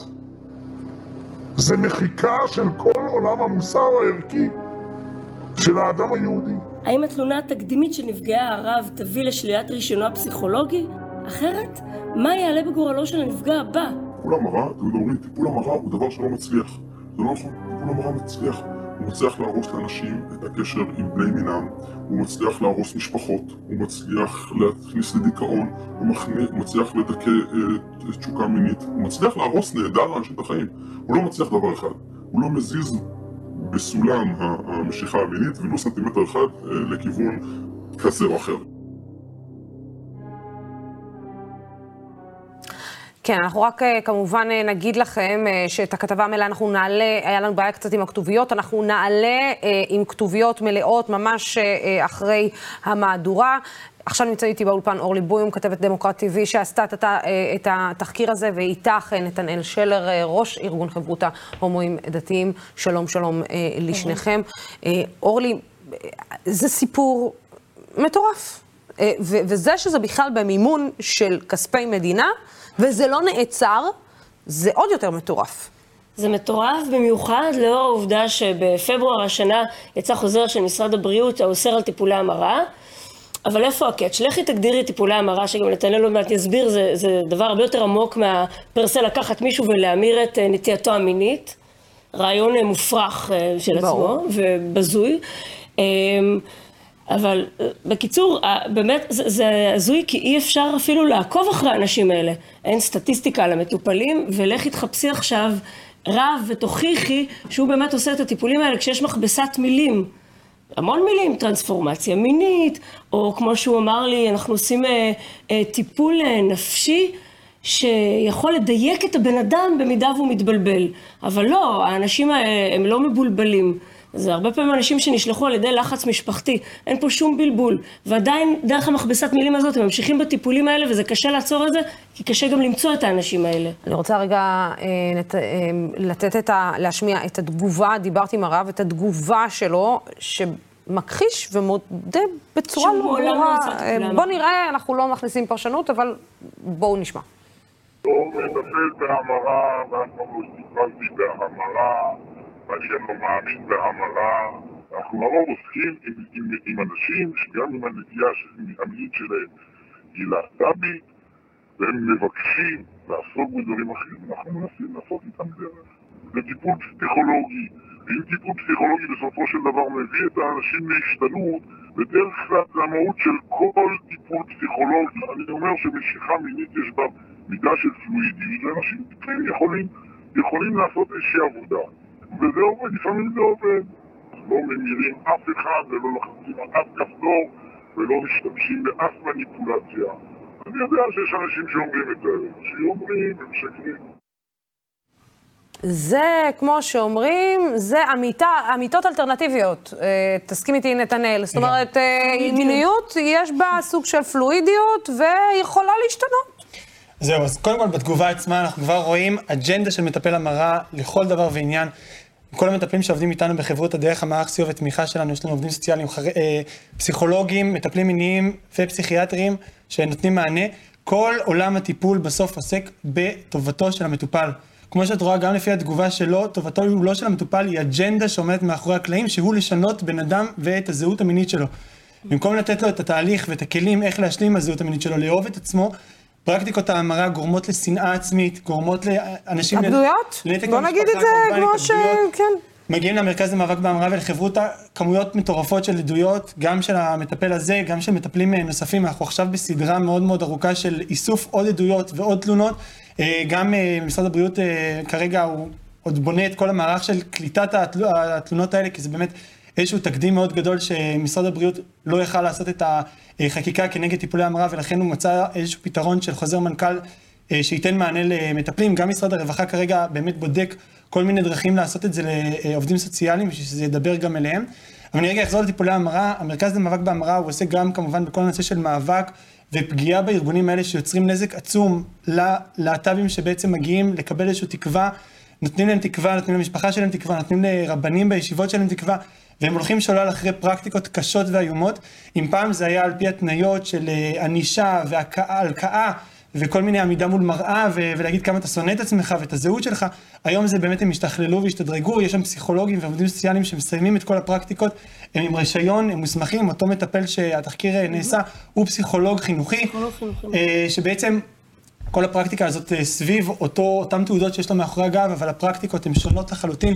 זה מחיקה של כל עולם המוסר הערכי של האדם היהודי. האם התלונה התקדימית של נפגעי הרב תביא לשלילת רישיונו הפסיכולוגי? אחרת, מה יעלה בגורלו של הנפגע הבא? טיפול המרה, תמיד אומרים, טיפול המרה הוא דבר שלא מצליח. זה לא נכון, טיפול המרה מצליח. הוא מצליח להרוס לאנשים את הקשר עם בני מינם, הוא מצליח להרוס משפחות, הוא מצליח להכניס לדיכאון, הוא, הוא מצליח לדכא אה, תשוקה מינית, הוא מצליח להרוס נהדר לאנשים את החיים. הוא לא מצליח דבר אחד, הוא לא מזיז בסולם המשיכה המינית ולו סנטימטר אחד אה, לכיוון כזה או אחר. כן, אנחנו רק כמובן נגיד לכם שאת הכתבה המלאה אנחנו נעלה, היה לנו בעיה קצת עם הכתוביות, אנחנו נעלה עם כתוביות מלאות ממש אחרי המהדורה. עכשיו נמצא איתי באולפן אורלי בויום, כתבת דמוקרט TV, שעשתה את, את התחקיר הזה, ואיתך נתנאל שלר, ראש ארגון חברותא הומואים דתיים. שלום, שלום לשניכם. אורלי, זה סיפור מטורף. וזה שזה בכלל במימון של כספי מדינה, וזה לא נעצר, זה עוד יותר מטורף. זה מטורף במיוחד לאור העובדה שבפברואר השנה יצא חוזר של משרד הבריאות האוסר על טיפולי המרה. אבל איפה הקאץ'? לכי תגדירי טיפולי המרה, שגם נתנאל עוד מעט יסביר, זה, זה דבר הרבה יותר עמוק מהפרסה לקחת מישהו ולהמיר את נטייתו המינית. רעיון מופרך של עצמו ובזוי. אבל בקיצור, באמת זה הזוי כי אי אפשר אפילו לעקוב אחרי האנשים האלה. אין סטטיסטיקה על המטופלים, ולכי תחפשי עכשיו רב ותוכיחי שהוא באמת עושה את הטיפולים האלה כשיש מכבסת מילים. המון מילים, טרנספורמציה מינית, או כמו שהוא אמר לי, אנחנו עושים אה, אה, טיפול אה, נפשי שיכול לדייק את הבן אדם במידה והוא מתבלבל. אבל לא, האנשים האלה הם לא מבולבלים. זה הרבה פעמים אנשים שנשלחו על ידי לחץ משפחתי, אין פה שום בלבול, ועדיין דרך המכבסת מילים הזאת הם ממשיכים בטיפולים האלה וזה קשה לעצור את זה, כי קשה גם למצוא את האנשים האלה. אני רוצה רגע אה, נת, אה, לתת את ה... להשמיע את התגובה, דיברתי עם הרב, את התגובה שלו, שמכחיש ומודה בצורה לא ברורה. אה, בוא נראה, אנחנו לא מכניסים פרשנות, אבל בואו נשמע. לא מטפל בהמרה, לא טיפלתי בהמרה. גם לא מאמין בהמרה. אנחנו לרוב עוסקים עם, עם, עם אנשים שגם אם הנטייה המינית שלהם היא להט"בית, והם מבקשים לעסוק בדברים אחרים, אנחנו מנסים לעשות איתם דרך. זה טיפול פסיכולוגי, ואם טיפול פסיכולוגי בסופו של דבר מביא את האנשים להשתנות, בדרך כלל זה המהות של כל טיפול פסיכולוגי. אני אומר שמשיכה מינית יש בה מידה של פלואידיות, ואנשים יכולים, יכולים לעשות איזושהי עבודה. וזה עובד, לפעמים זה עובד. לא ממירים אף אחד ולא לוחצים על אף כפתור ולא משתמשים באף מניפולציה. אני יודע שיש אנשים שאומרים את זה, שאומרים ומשקרים. זה, כמו שאומרים, זה אמיתה, אמיתות אלטרנטיביות. אה, תסכים איתי, נתנאל. זאת אומרת, אה, מיניות, יש בה סוג של פלואידיות ויכולה להשתנות. זהו, אז קודם כל בתגובה עצמה אנחנו כבר רואים אג'נדה של מטפל המרה לכל דבר ועניין. כל המטפלים שעובדים איתנו בחברות הדרך המערך סיוע ותמיכה שלנו, יש לנו עובדים סוציאליים, חר... אה, פסיכולוגים, מטפלים מיניים ופסיכיאטרים שנותנים מענה. כל עולם הטיפול בסוף עוסק בטובתו של המטופל. כמו שאת רואה, גם לפי התגובה שלו, טובתו הוא לא של המטופל, היא אג'נדה שעומדת מאחורי הקלעים, שהוא לשנות בן אדם ואת הזהות המינית שלו. במקום לתת לו את התהליך ואת הכלים איך להשלים הזהות המינית שלו, לאהוב את עצמו, פרקטיקות ההמרה גורמות לשנאה עצמית, גורמות לאנשים... התאבדויות? בוא נגיד את זה כמו ש... כן. מגיעים למרכז למאבק בהמרה ולחברותא כמויות מטורפות של עדויות, גם של המטפל הזה, גם של מטפלים אה, נוספים. אנחנו עכשיו בסדרה מאוד מאוד ארוכה של איסוף עוד עדויות ועוד תלונות. אה, גם אה, משרד הבריאות כרגע הוא עוד בונה את כל המערך של קליטת התלונות האלה, כי זה באמת איזשהו תקדים מאוד גדול שמשרד הבריאות לא יכל לעשות את החקיקה כנגד טיפולי המרה, ולכן הוא מצא איזשהו פתרון של חוזר מנכ"ל אה, שייתן מענה למטפלים. גם משרד הרווחה כרגע באמת בודק כל מיני דרכים לעשות את זה לעובדים סוציאליים, בשביל שזה ידבר גם אליהם. אבל אני רגע אחזור לטיפולי המרה, המרכז למאבק בהמרה הוא עושה גם כמובן בכל הנושא של מאבק ופגיעה בארגונים האלה שיוצרים נזק עצום ללהט"בים שבעצם מגיעים לקבל איזושהי תקווה, נותנים להם תקווה, נותנים למשפחה שלהם תקווה, נותנים לרבנים בישיבות שלהם תקווה, והם הולכים שולל אחרי פרקטיקות קשות ואיומות. אם פעם זה היה על פי התניות של אה, ענישה והלקאה וכל מיני עמידה מול מראה ו- ולהגיד כמה אתה שונא את עצמך ואת הזהות שלך, היום זה באמת הם השתכללו והשתדרגו, יש שם פסיכולוגים ועובדים סוציאליים שמסיימים את כל הפרקטיקות, הם עם רישיון, הם מוסמכים, אותו מטפל שהתחקיר אה, נעשה, הוא פסיכולוג חינוכי. אה, שבעצם כל הפרקטיקה הזאת סביב אותו, אותם תעודות שיש לו מאחורי הגב, אבל הפרקטיקות הן שונות לחלוטין.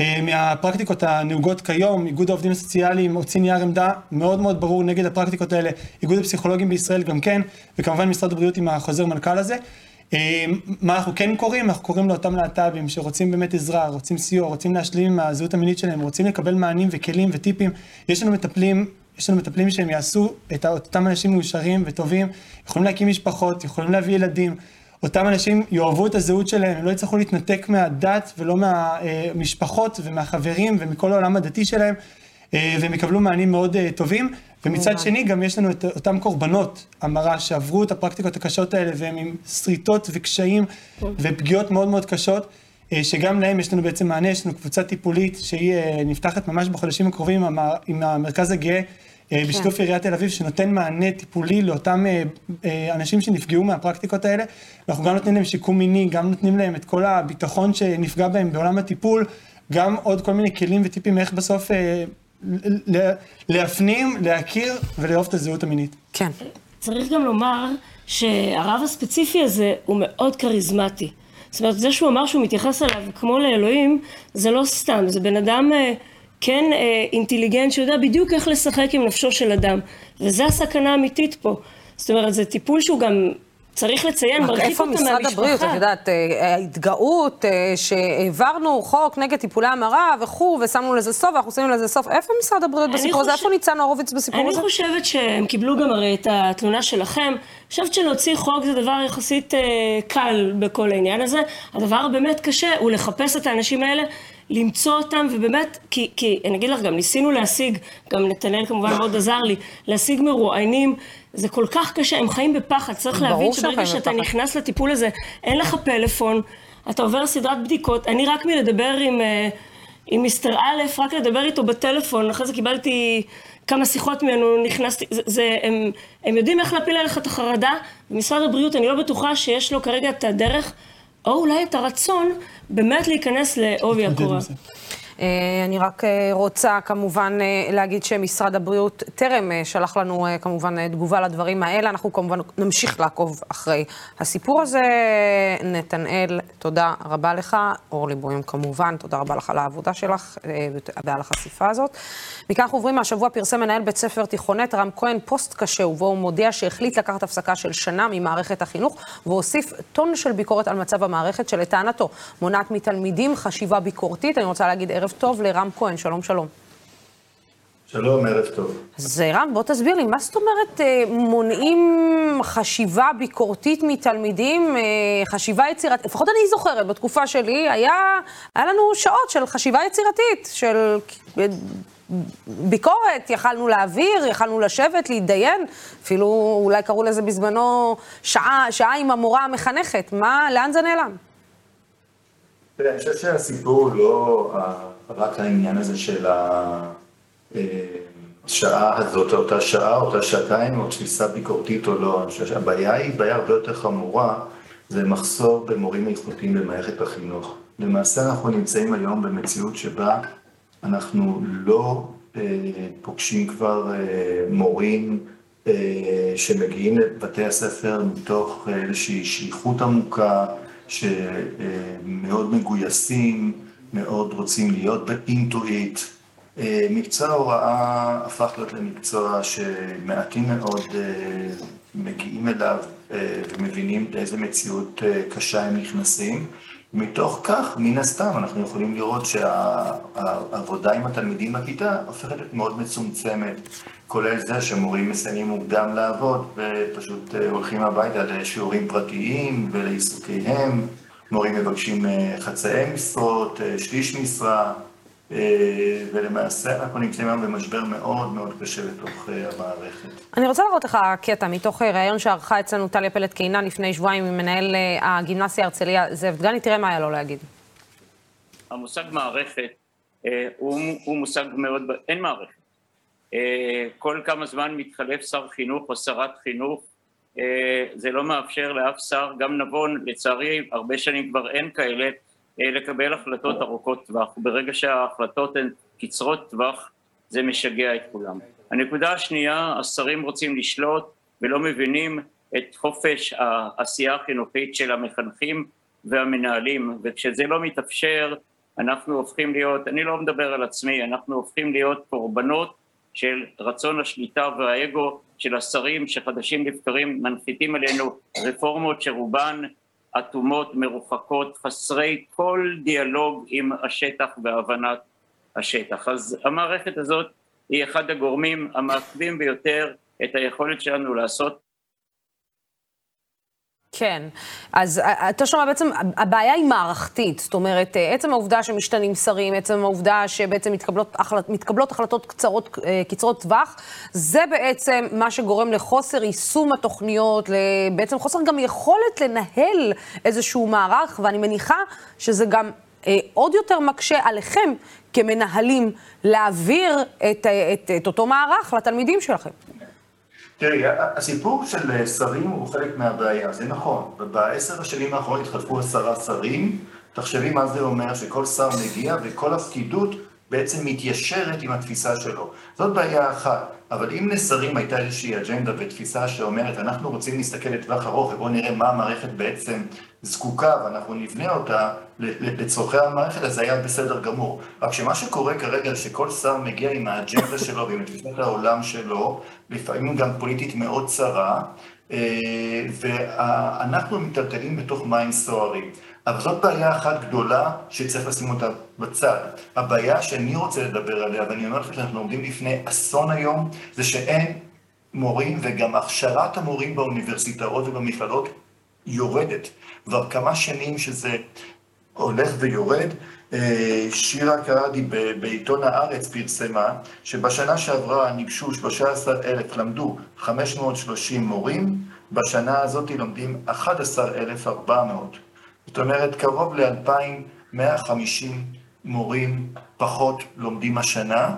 אה, מהפרקטיקות הנהוגות כיום, איגוד העובדים הסוציאליים הוציא נייר עמדה מאוד מאוד ברור נגד הפרקטיקות האלה, איגוד הפסיכולוגים בישראל גם כן, וכמובן משרד הבריאות עם החוזר מנכ"ל הזה. אה, מה אנחנו כן קוראים? אנחנו קוראים לאותם להט"בים שרוצים באמת עזרה, רוצים סיוע, רוצים להשלים עם הזהות המינית שלהם, רוצים לקבל מענים וכלים וטיפים. יש לנו מטפלים, יש לנו מטפלים שהם יעשו את אותם אנשים מאושרים וטובים, יכולים להקים משפחות, יכולים להביא ילדים. אותם אנשים יאהבו את הזהות שלהם, הם לא יצטרכו להתנתק מהדת ולא מהמשפחות ומהחברים ומכל העולם הדתי שלהם, אה, והם יקבלו מענים מאוד אה, טובים. ומצד שני גם יש לנו את אותם קורבנות המרה שעברו את הפרקטיקות הקשות האלה והם עם שריטות וקשיים. ופגיעות מאוד מאוד קשות, אה, שגם להם יש לנו בעצם מענה, יש לנו קבוצה טיפולית שהיא נפתחת ממש בחודשים הקרובים עם המרכז הגאה. אה, כן. בשיתוף עיריית תל אביב, שנותן מענה טיפולי לאותם אה, אה, אנשים שנפגעו מהפרקטיקות האלה. אנחנו גם נותנים להם שיקום מיני, גם נותנים להם את כל הביטחון שנפגע בהם בעולם הטיפול, גם עוד כל מיני כלים וטיפים איך בסוף להפנים, להכיר ולאהוב את הזהות המינית. כן. צריך גם לומר שהרב הספציפי הזה הוא מאוד כריזמטי. זאת אומרת, זה שהוא אמר שהוא מתייחס אליו כמו לאלוהים, זה לא סתם, זה בן אדם... כן אה, אינטליגנט שיודע בדיוק איך לשחק עם נפשו של אדם, וזו הסכנה האמיתית פה. זאת אומרת, זה טיפול שהוא גם צריך לציין, מרחיק איפה אותה משרד מהמשפחה. הבריאות, את יודעת, אה, ההתגאות אה, שהעברנו חוק נגד טיפולי המרה וכו', ושמנו לזה סוף, ואנחנו שמים לזה סוף. איפה משרד הבריאות אני בסיפור הזה? איפה ניצן הורוביץ בסיפור אני הזה? חושבת שהם קיבלו גם הרי את התלונה שלכם. אני חושבת שלהוציא חוק זה דבר יחסית קל בכל העניין הזה. הדבר הבאמת קשה הוא לחפש את האנשים האלה, למצוא אותם, ובאמת, כי, כי אני אגיד לך, גם ניסינו להשיג, גם נתנאל כמובן מאוד עזר לי, להשיג מרואיינים. זה כל כך קשה, הם חיים בפחד. צריך להבין שברגע שאתה בפחד. נכנס לטיפול הזה, אין לך פלאפון, אתה עובר סדרת בדיקות. אני רק מלדבר עם... אה, עם מיסטר א', רק לדבר איתו בטלפון, אחרי זה קיבלתי כמה שיחות ממנו, נכנסתי, זה, זה, הם, הם יודעים איך להפיל עליך את החרדה, ומשרד הבריאות, אני לא בטוחה שיש לו כרגע את הדרך, או אולי את הרצון, באמת להיכנס לעובי הקורה. אה, אני רק אה, רוצה כמובן אה, להגיד שמשרד הבריאות טרם שלח לנו כמובן תגובה לדברים האלה. אנחנו כמובן נמשיך לעקוב אחרי הסיפור הזה. נתנאל, תודה רבה לך. אורלי בוים כמובן, תודה רבה לך על העבודה שלך ועל החשיפה הזאת. אנחנו עוברים, השבוע פרסם מנהל בית ספר תיכונת רם כהן פוסט קשה, ובו הוא מודיע שהחליט לקחת הפסקה של שנה ממערכת החינוך, והוסיף טון של ביקורת על מצב המערכת, שלטענתו מונעת מתלמידים חשיבה ביקורתית. אני רוצה להגיד ערב טוב לרם כהן, שלום שלום. שלום, ערב טוב. אז אה, רם, בוא תסביר לי, מה זאת אומרת אה, מונעים חשיבה ביקורתית מתלמידים, אה, חשיבה יצירתית? לפחות אני זוכרת, בתקופה שלי היה, היה לנו שעות של חשיבה יצירתית, של ביקורת, יכלנו להעביר, יכלנו לשבת, להתדיין, אפילו אולי קראו לזה בזמנו שעה, שעה עם המורה המחנכת. מה, לאן זה נעלם? אני חושב שהסיפור הוא לא רק העניין הזה של השעה הזאת, אותה שעה, אותה שעתיים, או תפיסה ביקורתית או לא. אני חושב שהבעיה היא בעיה הרבה יותר חמורה, זה מחסור במורים איכותיים במערכת החינוך. למעשה אנחנו נמצאים היום במציאות שבה אנחנו לא אה, פוגשים כבר אה, מורים אה, שמגיעים לבתי הספר מתוך איזושהי שליחות עמוקה, שמאוד מגויסים, מאוד רוצים להיות באינטואיט. מקצוע ההוראה הפך להיות למקצוע שמעטים מאוד מגיעים אליו ומבינים לאיזה מציאות קשה הם נכנסים. מתוך כך, מן הסתם, אנחנו יכולים לראות שהעבודה עם התלמידים בכיתה הופכת להיות מאוד מצומצמת, כולל זה שמורים מסיימים מוקדם לעבוד ופשוט אה, הולכים הביתה לשיעורים פרטיים ולעיסוקיהם, מורים מבקשים אה, חצאי משרות, אה, שליש משרה, ולמעשה אנחנו נמצאים היום במשבר מאוד מאוד קשה בתוך אה, המערכת. אני רוצה להראות לך קטע מתוך אה, ראיון שערכה אצלנו טליה פלד קינן לפני שבועיים עם מנהל אה, הגימנסיה הרצליה, זאב דגני, תראה מה היה לו להגיד. המושג מערכת אה, הוא, הוא מושג מאוד, אין מערכת. אה, כל כמה זמן מתחלף שר חינוך או שרת חינוך, אה, זה לא מאפשר לאף שר, גם נבון, לצערי הרבה שנים כבר אין כאלה, אה, לקבל החלטות ארוכות טווח. ברגע שההחלטות הן קצרות טווח, זה משגע את כולם. הנקודה השנייה, השרים רוצים לשלוט ולא מבינים את חופש העשייה החינוכית של המחנכים והמנהלים, וכשזה לא מתאפשר, אנחנו הופכים להיות, אני לא מדבר על עצמי, אנחנו הופכים להיות קורבנות של רצון השליטה והאגו של השרים שחדשים לבקרים מנחיתים עלינו רפורמות שרובן אטומות, מרוחקות, חסרי כל דיאלוג עם השטח והבנת השטח. אז המערכת הזאת היא אחד הגורמים המעכבים ביותר את היכולת שלנו לעשות כן, אז אה, אתה שומע בעצם, הבעיה היא מערכתית, זאת אומרת, אה, עצם העובדה שמשתנים שרים, עצם העובדה שבעצם מתקבלות, החלט, מתקבלות החלטות קצרות, אה, קצרות טווח, זה בעצם מה שגורם לחוסר יישום התוכניות, בעצם חוסר גם יכולת לנהל איזשהו מערך, ואני מניחה שזה גם אה, עוד יותר מקשה עליכם כמנהלים להעביר את, את, את אותו מערך לתלמידים שלכם. תראי, הסיפור של שרים הוא חלק מהבעיה, זה נכון. בעשר השנים האחרונות התחלפו עשרה שרים, תחשבי מה זה אומר שכל שר מגיע וכל הפקידות בעצם מתיישרת עם התפיסה שלו. זאת בעיה אחת, אבל אם לשרים הייתה איזושהי אג'נדה ותפיסה שאומרת, אנחנו רוצים להסתכל לטווח ארוך ובואו נראה מה המערכת בעצם זקוקה ואנחנו נבנה אותה לצורכי המערכת, אז זה היה בסדר גמור. רק שמה שקורה כרגע, שכל שר מגיע עם האג'נדה שלו ועם תפיסת העולם שלו, לפעמים גם פוליטית מאוד צרה, אה, ואנחנו מטלטלים בתוך מים סוערים. אבל זאת בעיה אחת גדולה שצריך לשים אותה בצד. הבעיה שאני רוצה לדבר עליה, ואני אומר לך שאנחנו עומדים לפני אסון היום, זה שאין מורים וגם הכשרת המורים באוניברסיטאות ובמכללות יורדת. כבר כמה שנים שזה הולך ויורד. אה, שירה קרדי בעיתון הארץ פרסמה שבשנה שעברה ניגשו 13 אלף, למדו 530 מורים, בשנה הזאת לומדים 11,400. זאת אומרת, קרוב ל-2,150 מורים פחות לומדים השנה,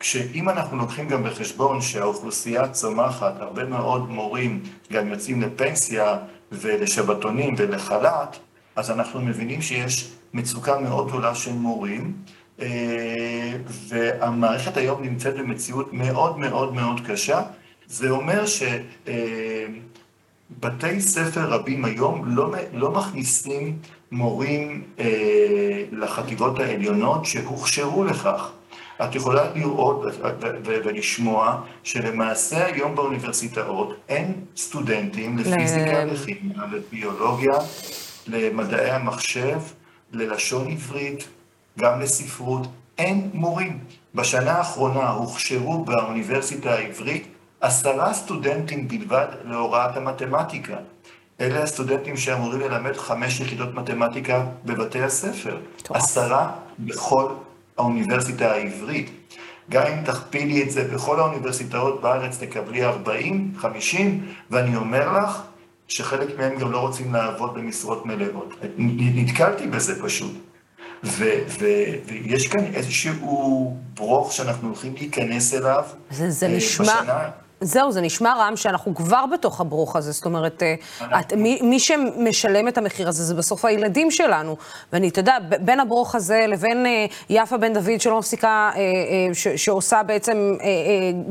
כשאם אנחנו לוקחים גם בחשבון שהאוכלוסייה צומחת, הרבה מאוד מורים גם יוצאים לפנסיה ולשבתונים ולחל"ת, אז אנחנו מבינים שיש מצוקה מאוד גדולה של מורים, אה, והמערכת היום נמצאת במציאות מאוד מאוד מאוד קשה. זה אומר ש... אה, ספר רבים היום לא, לא מכניסים מורים אה, לחטיבות העליונות שהוכשרו לכך. את יכולה לראות ולשמוע שלמעשה היום באוניברסיטאות אין סטודנטים לפיזיקה, לכימיה, לביולוגיה, למדעי המחשב, ללשון עברית, גם לספרות, אין מורים. בשנה האחרונה הוכשרו באוניברסיטה העברית עשרה סטודנטים בלבד להוראת המתמטיקה. אלה הסטודנטים שאמורים ללמד חמש יחידות מתמטיקה בבתי הספר. עשרה בכל האוניברסיטה העברית. גם אם תכפילי את זה בכל האוניברסיטאות בארץ, תקבלי 40, 50, ואני אומר לך שחלק מהם גם לא רוצים לעבוד במשרות מלאות. נתקלתי בזה פשוט. ו- ו- ויש כאן איזשהו ברוך שאנחנו הולכים להיכנס אליו. זה, זה נשמע... בשנה... זהו, זה נשמע רם שאנחנו כבר בתוך הברוך הזה, זאת אומרת, אה, את, מי, מי שמשלם את המחיר הזה זה בסוף הילדים שלנו. ואני, אתה יודע, בין הברוך הזה לבין אה, יפה בן דוד שלא מפסיקה, אה, ש, שעושה בעצם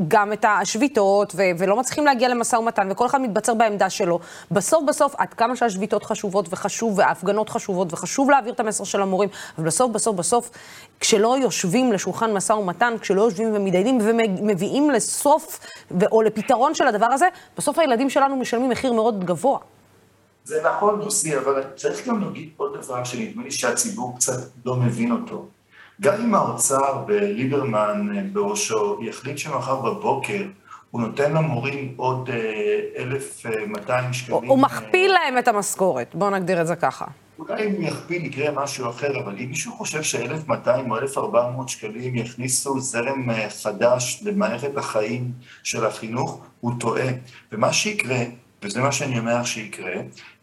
גם את השביתות, ו, ולא מצליחים להגיע למשא ומתן, וכל אחד מתבצר בעמדה שלו. בסוף בסוף, עד כמה שהשביתות חשובות וחשוב, וההפגנות חשובות, וחשוב להעביר את המסר של המורים, אבל בסוף בסוף בסוף, כשלא יושבים לשולחן משא ומתן, כשלא יושבים ומתדיינים ומביאים לסוף, או לפתרון של הדבר הזה, בסוף הילדים שלנו משלמים מחיר מאוד גבוה. זה נכון, לוסי, אבל צריך גם להגיד עוד דבר שנדמה לי שהציבור קצת לא מבין אותו. גם אם האוצר וליברמן אה, בראשו יחליט שמחר בבוקר הוא נותן למורים עוד 1,200 אה, שקלים. הוא מכפיל להם את המשכורת, בואו נגדיר את זה ככה. אולי אם יכפיל יקרה משהו אחר, אבל אם מישהו חושב ש-1,200 או 1,400 שקלים יכניסו זרם אה, חדש למערכת החיים של החינוך, הוא טועה. ומה שיקרה, וזה מה שאני אומר שיקרה,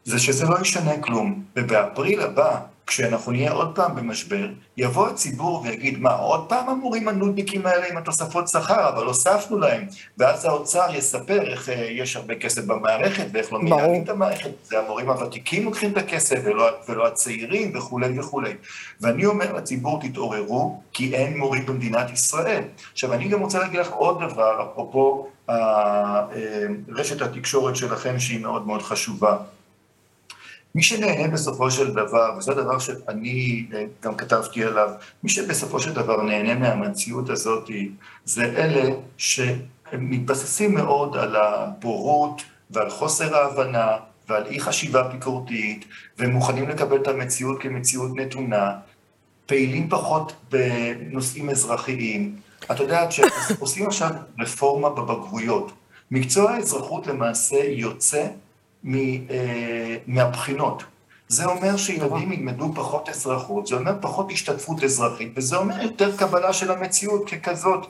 זה שזה לא ישנה כלום. ובאפריל הבא, כשאנחנו נהיה עוד פעם במשבר, יבוא הציבור ויגיד, מה, עוד פעם המורים הנודניקים האלה עם התוספות שכר, אבל הוספנו להם. ואז האוצר יספר איך אה, יש הרבה כסף במערכת ואיך לא מנהלים את המערכת. זה המורים הוותיקים לוקחים את הכסף ולא, ולא הצעירים וכולי וכולי. ואני אומר לציבור, תתעוררו, כי אין מורים במדינת ישראל. עכשיו, אני גם רוצה להגיד לך עוד דבר, אפרופו אה, רשת התקשורת שלכם, שהיא מאוד מאוד חשובה. מי שנהנה בסופו של דבר, וזה הדבר שאני גם כתבתי עליו, מי שבסופו של דבר נהנה מהמציאות הזאת, זה אלה שמתבססים מאוד על הבורות ועל חוסר ההבנה ועל אי חשיבה ביקורתית, והם מוכנים לקבל את המציאות כמציאות נתונה, פעילים פחות בנושאים אזרחיים. את יודעת שעושים עכשיו רפורמה בבגרויות. מקצוע האזרחות למעשה יוצא אה, מהבחינות. זה אומר שילדים ילמדו פחות אזרחות, זה אומר פחות השתתפות אזרחית, וזה אומר יותר קבלה של המציאות ככזאת.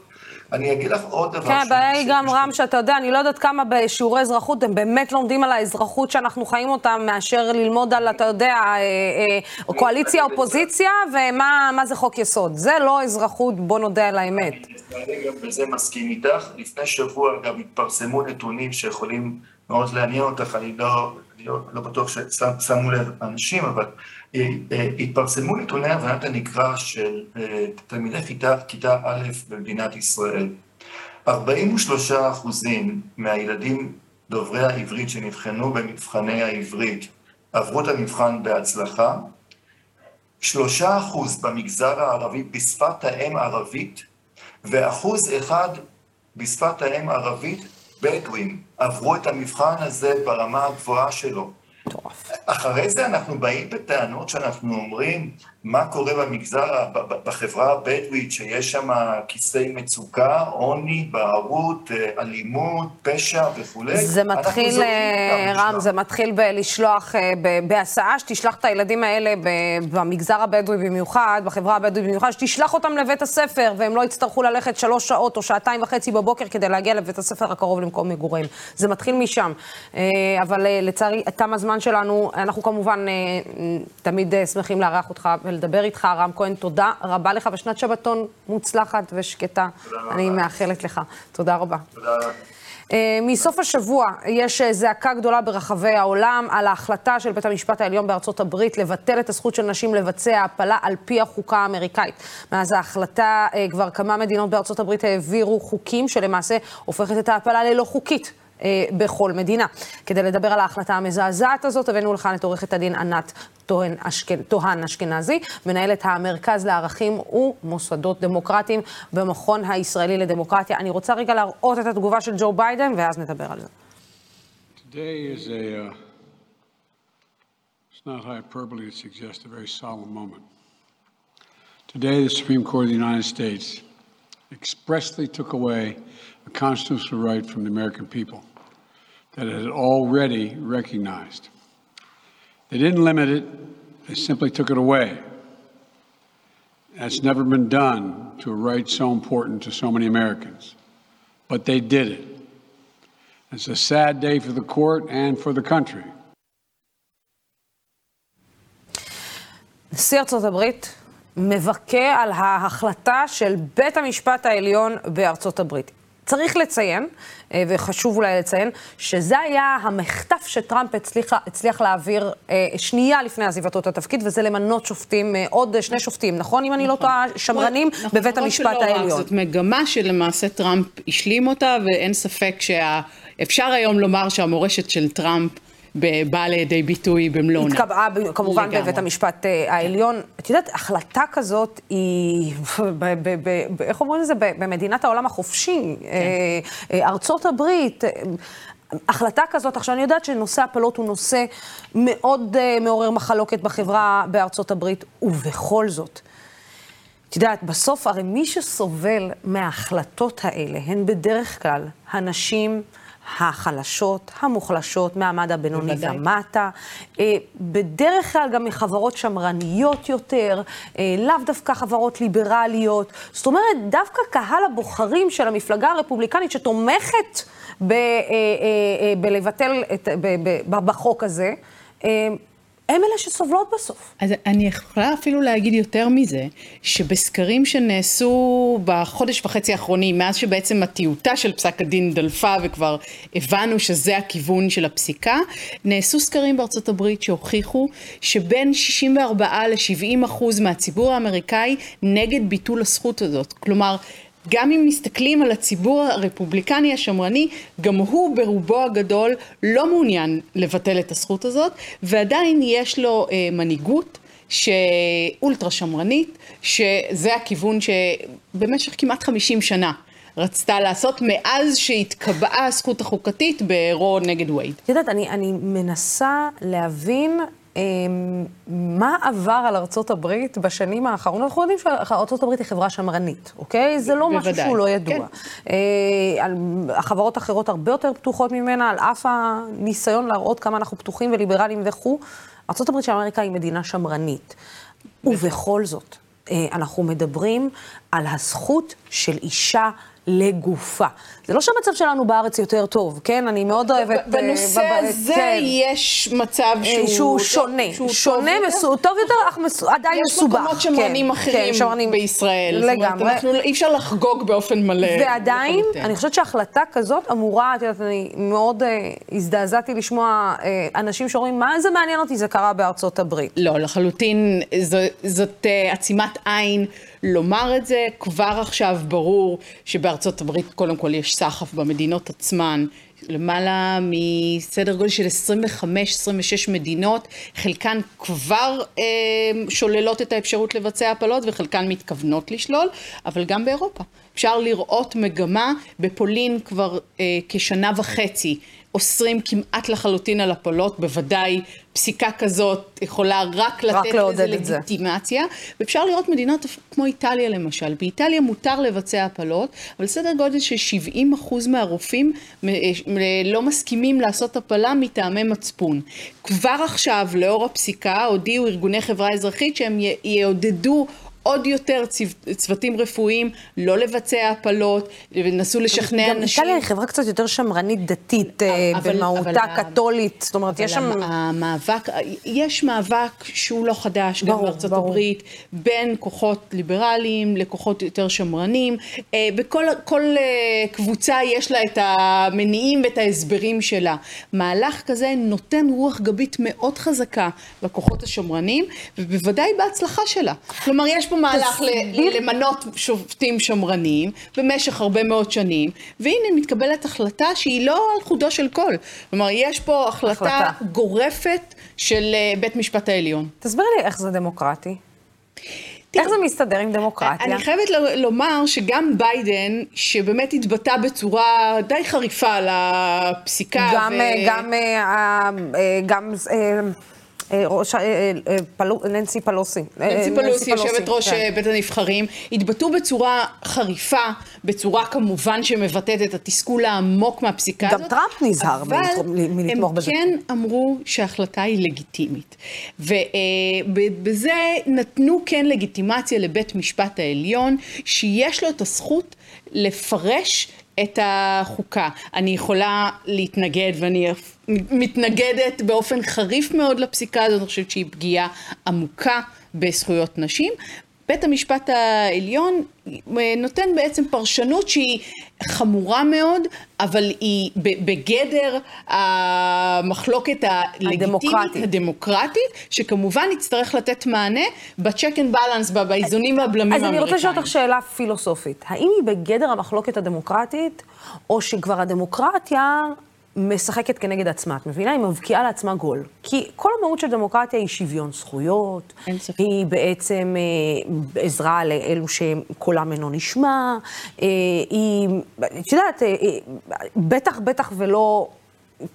אני אגיד לך עוד דבר. כן, הבעיה היא גם, רם, שאתה יודע, אני לא יודעת כמה בשיעורי אזרחות הם באמת לומדים על האזרחות שאנחנו חיים אותה, מאשר ללמוד על, אתה יודע, אה, אה, קואליציה, אופוזיציה, ומה זה חוק יסוד. זה לא אזרחות, בוא נודה על האמת. אני גם בזה מסכים איתך. לפני שבוע גם התפרסמו נתונים שיכולים מאוד לעניין אותך, אני לא, אני לא, לא בטוח ששמו לב אנשים, אבל התפרסמו נתוני הבנת הנקרא של תלמידי כיתה, כיתה א' במדינת ישראל. 43 אחוזים מהילדים דוברי העברית שנבחנו במבחני העברית עברו את המבחן בהצלחה, שלושה אחוז במגזר הערבי בשפת האם ערבית, ואחוז אחד בשפת האם ערבית בדואים עברו את המבחן הזה ברמה הגבוהה שלו. אחרי זה אנחנו באים בטענות שאנחנו אומרים מה קורה במגזר, בחברה הבדואית, שיש שם כיסי מצוקה, עוני, בערות, אלימות, פשע וכולי. זה מתחיל, רם, זה מתחיל בלשלוח, בהסעה, שתשלח את הילדים האלה במגזר הבדואי במיוחד, בחברה הבדואית במיוחד, שתשלח אותם לבית הספר, והם לא יצטרכו ללכת שלוש שעות או שעתיים וחצי בבוקר כדי להגיע לבית הספר הקרוב למקום מגוריהם. זה מתחיל משם. אבל לצערי, תם הזמן שלנו, אנחנו כמובן תמיד שמחים לארח אותך ולדבר איתך. רם כהן, תודה רבה לך, ושנת שבתון מוצלחת ושקטה. אני מאחלת לך. תודה רבה. תודה. מסוף השבוע יש זעקה גדולה ברחבי העולם על ההחלטה של בית המשפט העליון בארצות הברית לבטל את הזכות של נשים לבצע הפלה על פי החוקה האמריקאית. מאז ההחלטה כבר כמה מדינות בארצות הברית העבירו חוקים שלמעשה הופכת את ההפלה ללא חוקית. בכל מדינה. כדי לדבר על ההחלטה המזעזעת הזאת, הבאנו לכאן את עורכת הדין ענת טוהן. טוהן אשכנזי, מנהלת המרכז לערכים ומוסדות דמוקרטיים במכון הישראלי לדמוקרטיה. אני רוצה רגע להראות את התגובה של ג'ו ביידן, ואז נדבר על זה. Today is a, uh, it's not hyperbole to suggest a very solemn moment. Today, the Supreme Court of the United States expressly took away a constitutional right from the American people that it had already recognized. They didn't limit it, they simply took it away. That's never been done to a right so important to so many Americans. But they did it. It's a sad day for the court and for the country. נשיא ארצות הברית מבכה על ההחלטה של בית המשפט העליון בארצות הברית. צריך לציין, וחשוב אולי לציין, שזה היה המחטף שטראמפ הצליח, הצליח להעביר שנייה לפני עזיבתו את התפקיד, וזה למנות שופטים, עוד שני שופטים, נכון? אם אני לא טועה, שמרנים נכון, בבית נכון המשפט שלא העליון. זאת מגמה שלמעשה טראמפ השלים אותה, ואין ספק שאפשר היום לומר שהמורשת של טראמפ באה לידי ביטוי במלונה. התקבעה כמובן לגמרי. בבית המשפט אה, העליון. את יודעת, החלטה כזאת היא, ב- ב- ב- איך אומרים לזה? ב- במדינת העולם החופשי, כן. אה, אה, ארצות הברית. החלטה כזאת, עכשיו אני יודעת שנושא הפלות הוא נושא מאוד uh, מעורר מחלוקת בחברה בארצות הברית, ובכל זאת, את יודעת, בסוף הרי מי שסובל מההחלטות האלה הן בדרך כלל הנשים החלשות, המוחלשות, מהמעמד הבינוני בוודאי. ומטה, אה, בדרך כלל גם מחברות שמרניות יותר, אה, לאו דווקא חברות ליברליות. זאת אומרת, דווקא קהל הבוחרים של המפלגה הרפובליקנית שתומכת ב, אה, בלבטל את, ב, ב, בחוק הזה, הם אלה שסובלות בסוף. אז אני יכולה אפילו להגיד יותר מזה, שבסקרים שנעשו בחודש וחצי האחרונים, מאז שבעצם הטיוטה של פסק הדין דלפה וכבר הבנו שזה הכיוון של הפסיקה, נעשו סקרים בארצות הברית שהוכיחו שבין 64 ל-70 אחוז מהציבור האמריקאי נגד ביטול הזכות הזאת. כלומר, גם אם מסתכלים על הציבור הרפובליקני השמרני, גם הוא ברובו הגדול לא מעוניין לבטל את הזכות הזאת, ועדיין יש לו אה, מנהיגות שאולטרה שמרנית, שזה הכיוון שבמשך כמעט 50 שנה רצתה לעשות מאז שהתקבעה הזכות החוקתית ברו נגד וייד. את יודעת, אני, אני מנסה להבין מה עבר על ארצות הברית בשנים האחרונות. אנחנו יודעים שארצות הברית היא חברה שמרנית, אוקיי? זה לא משהו שהוא לא ידוע. כן. אה, החברות האחרות הרבה יותר פתוחות ממנה, על אף הניסיון להראות כמה אנחנו פתוחים וליברליים וכו'. ארצות הברית של אמריקה היא מדינה שמרנית. ובכל זאת, אה, אנחנו מדברים על הזכות של אישה לגופה. זה לא שהמצב שלנו בארץ יותר טוב, כן? אני מאוד אוהבת... אה, בנושא בב- הזה כן. יש מצב אה, שהוא... שהוא שונה, שהוא שונה, טוב יותר. מסו- טוב יותר, אך מסו- עדיין יש מסובך. מקומות שמרנים כן, אחרים כן, שמרנים- בישראל. זאת אומרת, לגמרי. אנחנו- אי אפשר לחגוג באופן מלא. ועדיין. אני חושבת שהחלטה כזאת אמורה, את יודעת, אני מאוד אה, הזדעזעתי לשמוע אה, אנשים שאומרים, מה זה מעניין אותי, זה קרה בארצות הברית. לא, לחלוטין, זו, זאת אה, עצימת עין לומר את זה. כבר עכשיו ברור שבארצות הברית קודם כל יש סחף במדינות עצמן. למעלה מסדר גודל של 25-26 מדינות, חלקן כבר אה, שוללות את האפשרות לבצע הפלות וחלקן מתכוונות לשלול, אבל גם באירופה. אפשר לראות מגמה, בפולין כבר אה, כשנה וחצי אוסרים כמעט לחלוטין על הפלות, בוודאי פסיקה כזאת יכולה רק לתת לזה לעודד את זה. לגיטימציה, ואפשר לראות מדינות כמו איטליה למשל. באיטליה מותר לבצע הפלות, אבל סדר גודל של 70 אחוז מהרופאים מ- מ- לא מסכימים לעשות הפלה מטעמי מצפון. כבר עכשיו, לאור הפסיקה, הודיעו ארגוני חברה אזרחית שהם יעודדו עוד יותר צו- צוותים רפואיים לא לבצע הפלות, ונסו לשכנע גם אנשים. איטליה היא חברה קצת יותר שמרנית דתית אה, אבל- במהותה, אבל קתולית, זאת אומרת, יש שם... המ- המאבק, יש מאבק שהוא לא חדש, גם ברור, בארצות ברור. הברית, בין כוחות ליברליים לכוחות יותר שמרנים. אה, בכל כל אה, קבוצה יש לה את המניעים ואת ההסברים שלה. מהלך כזה נותן רוח גבית מאוד חזקה לכוחות השמרנים, ובוודאי בהצלחה שלה. כלומר, יש פה מהלך למנות שופטים שמרנים במשך הרבה מאוד שנים, והנה מתקבלת החלטה שהיא לא על חודו של קול. כלומר, יש פה החלטה, החלטה. גורפת של אה, בית משפט העליון. תסבירי לי איך זה דמוקרטי. איך זה מסתדר עם דמוקרטיה? אני חייבת לומר שגם ביידן, שבאמת התבטא בצורה די חריפה על הפסיקה, גם, ו- אה, גם, אה, גם אה, ראש, ה- אה, אה, פלו- ננסי פלוסי. אה, ננסי פלוסי, יושבת ראש כן. אה, בית הנבחרים, התבטאו בצורה חריפה, בצורה כמובן שמבטאת את התסכול העמוק מהפסיקה גם הזאת. טראמפ נזהר אבל מלתמוך בזה. הם כן אמרו שההחלטה היא לגיטימית. ובזה נתנו כן לגיטימציה לבית משפט העליון, שיש לו את הזכות לפרש את החוקה. אני יכולה להתנגד ואני מתנגדת באופן חריף מאוד לפסיקה הזאת, אני חושבת שהיא פגיעה עמוקה בזכויות נשים. בית המשפט העליון אה, נותן בעצם פרשנות שהיא חמורה מאוד, אבל היא בגדר המחלוקת הלגיטימית, הדמוקרטית. הדמוקרטית, שכמובן יצטרך לתת מענה ב-check and balance, ב- באיזונים והבלמים אז אני רוצה לשאול האמריקאים. אותך שאלה פילוסופית. האם היא בגדר המחלוקת הדמוקרטית, או שכבר הדמוקרטיה משחקת כנגד עצמה? את מבינה? היא מבקיעה לעצמה גול. כי כל המהות של דמוקרטיה היא שוויון זכויות, היא בעצם אה, עזרה לאלו שקולם אינו נשמע, אה, היא, את יודעת, אה, אה, בטח, בטח ולא...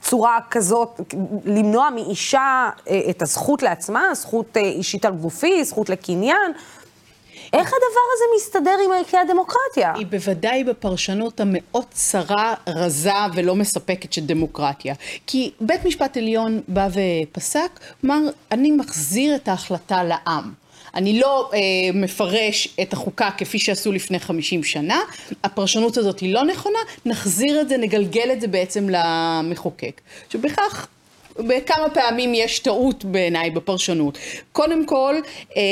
צורה כזאת, למנוע מאישה אה, את הזכות לעצמה, זכות אה, אישית על גופי, זכות לקניין. איך הדבר הזה מסתדר עם ערכי הדמוקרטיה? היא בוודאי בפרשנות המאוד צרה, רזה ולא מספקת של דמוקרטיה. כי בית משפט עליון בא ופסק, אמר, אני מחזיר את ההחלטה לעם. אני לא אה, מפרש את החוקה כפי שעשו לפני 50 שנה, הפרשנות הזאת היא לא נכונה, נחזיר את זה, נגלגל את זה בעצם למחוקק. שבכך בכמה פעמים יש טעות בעיניי בפרשנות. קודם כל, אה,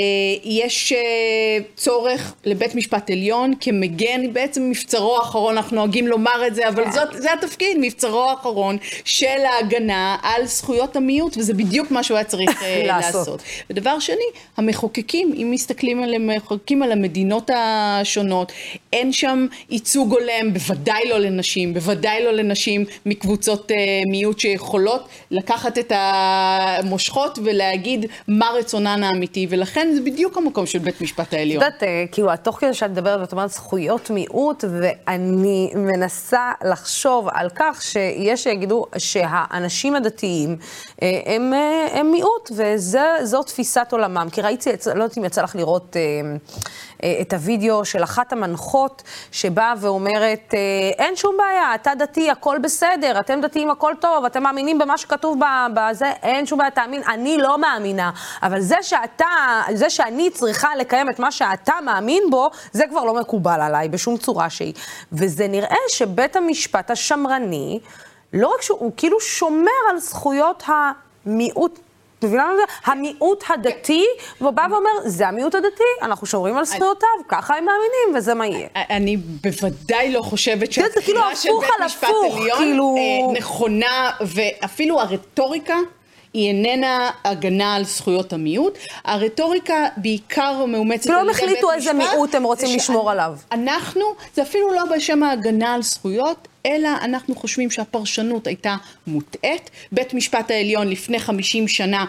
יש אה, צורך לבית משפט עליון כמגן, בעצם מבצרו האחרון, אנחנו נוהגים לומר את זה, אבל זאת, זה התפקיד, מבצרו האחרון של ההגנה על זכויות המיעוט, וזה בדיוק מה שהוא היה צריך אה, לעשות. ודבר שני, המחוקקים, אם מסתכלים על המחוקקים על המדינות השונות, אין שם ייצוג הולם, בוודאי לא לנשים, בוודאי לא לנשים מקבוצות מיעוט שיכולות לקחת את המושכות ולהגיד מה רצונן האמיתי, ולכן זה בדיוק המקום של בית משפט את העליון. יודעת, אה, כאילו, תוך כדי שאת מדברת ואת אומרת זכויות מיעוט, ואני מנסה לחשוב על כך שיש שיגידו שהאנשים הדתיים אה, הם, אה, הם מיעוט, וזו תפיסת עולמם. כי ראיתי, לא יודעת אם יצא לך לראות את הוידאו של אחת המנחות שבאה ואומרת, אה, אין שום בעיה, אתה דתי, הכל בסדר, אתם דתיים, הכל טוב, אתם מאמינים במה שכתוב בזה, אין שום בעיה, תאמין, אני לא מאמינה, אבל זה שאתה, זה שאני צריכה לקיים את מה שאתה מאמין בו, זה כבר לא מקובל עליי בשום צורה שהיא. וזה נראה שבית המשפט השמרני, לא רק שהוא כאילו שומר על זכויות המיעוט מבינה מה זה? המיעוט הדתי, והוא בא ואומר, זה המיעוט הדתי, אנחנו שומרים על זכויותיו, ככה הם מאמינים, וזה מה יהיה. אני בוודאי לא חושבת כאילו שהבחירה של הפוך בית משפט עליון כאילו- אה, נכונה, ואפילו הרטוריקה היא איננה הגנה על זכויות המיעוט. הרטוריקה בעיקר מאומצת כאילו על ידי בית החליטו איזה משפט, מיעוט הם רוצים לשמור עליו. אנחנו, זה אפילו לא בשם ההגנה על זכויות, אלא אנחנו חושבים שהפרשנות הייתה מוטעית. בית משפט העליון לפני 50 שנה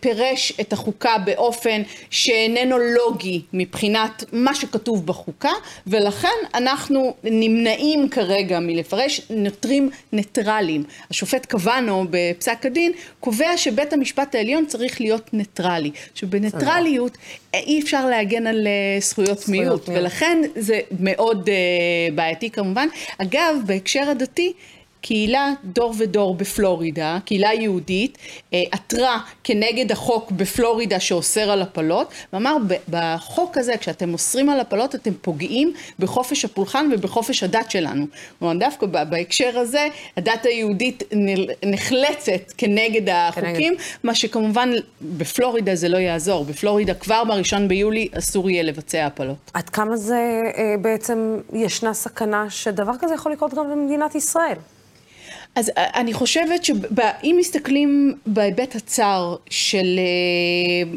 פירש את החוקה באופן שאיננו לוגי מבחינת מה שכתוב בחוקה, ולכן אנחנו נמנעים כרגע מלפרש, נותרים ניטרלים. השופט קבנו בפסק הדין קובע שבית המשפט העליון צריך להיות ניטרלי. שבניטרליות אי אפשר להגן על אה, זכויות מיעוט, מיעוט. ולכן זה מאוד אה, בעייתי כמובן. אגב, בהקשר הדתי, קהילה דור ודור בפלורידה, קהילה יהודית, אה, עתרה כנגד החוק בפלורידה שאוסר על הפלות, ואמר "ב- בחוק הזה כשאתם אוסרים על הפלות אתם פוגעים בחופש הפולחן ובחופש הדת שלנו. כלומר דווקא בהקשר הזה הדת היהודית נחלצת כנגד החוקים, מה שכמובן בפלורידה זה לא יעזור, בפלורידה כבר בראשון ביולי אסור יהיה לבצע הפלות. עד כמה זה אה, בעצם, ישנה סכנה שדבר כזה יכול לקרות גם במדינת ישראל? אז אה, אני חושבת שאם מסתכלים בהיבט הצר של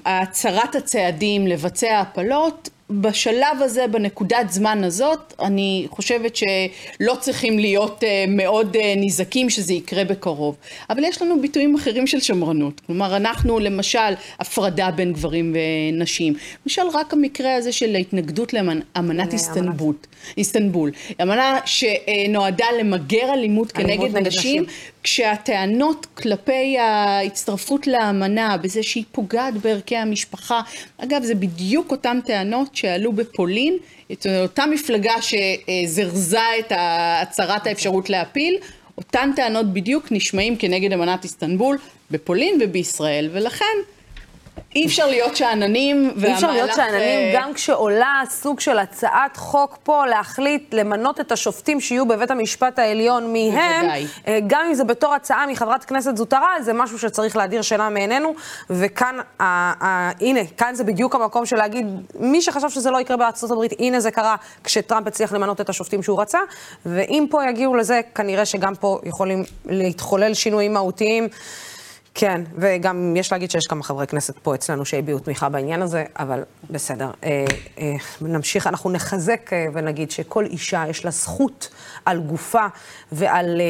אה, הצרת הצעדים לבצע הפלות, בשלב הזה, בנקודת זמן הזאת, אני חושבת שלא צריכים להיות אה, מאוד אה, נזעקים שזה יקרה בקרוב. אבל יש לנו ביטויים אחרים של שמרנות. כלומר, אנחנו למשל הפרדה בין גברים ונשים. למשל, רק המקרה הזה של ההתנגדות לאמנת איסטנבול. איסטנבול. אמנה שנועדה למגר אלימות כנגד נגד נשים, נשים. כשהטענות כלפי ההצטרפות לאמנה, בזה שהיא פוגעת בערכי המשפחה, אגב, זה בדיוק אותן טענות שעלו בפולין, את אותה מפלגה שזרזה את הצהרת האפשרות להפיל, אותן טענות בדיוק נשמעים כנגד אמנת איסטנבול בפולין ובישראל, ולכן אי אפשר להיות שאננים, אי אפשר להיות והמהלך, שאננים אה, גם כשעולה סוג של הצעת חוק פה להחליט למנות את השופטים שיהיו בבית המשפט העליון מהם, בוודאי. אה, גם אם זה בתור הצעה מחברת כנסת זוטרה, זה משהו שצריך להדיר שינה מעינינו, וכאן, ה, ה, הנה, כאן זה בדיוק המקום של להגיד, מי שחשב שזה לא יקרה בארצות הברית, הנה זה קרה כשטראמפ הצליח למנות את השופטים שהוא רצה, ואם פה יגיעו לזה, כנראה שגם פה יכולים להתחולל שינויים מהותיים. כן, וגם יש להגיד שיש כמה חברי כנסת פה אצלנו שהביעו תמיכה בעניין הזה, אבל בסדר. אה, אה, נמשיך, אנחנו נחזק אה, ונגיד שכל אישה יש לה זכות על גופה ועל אה,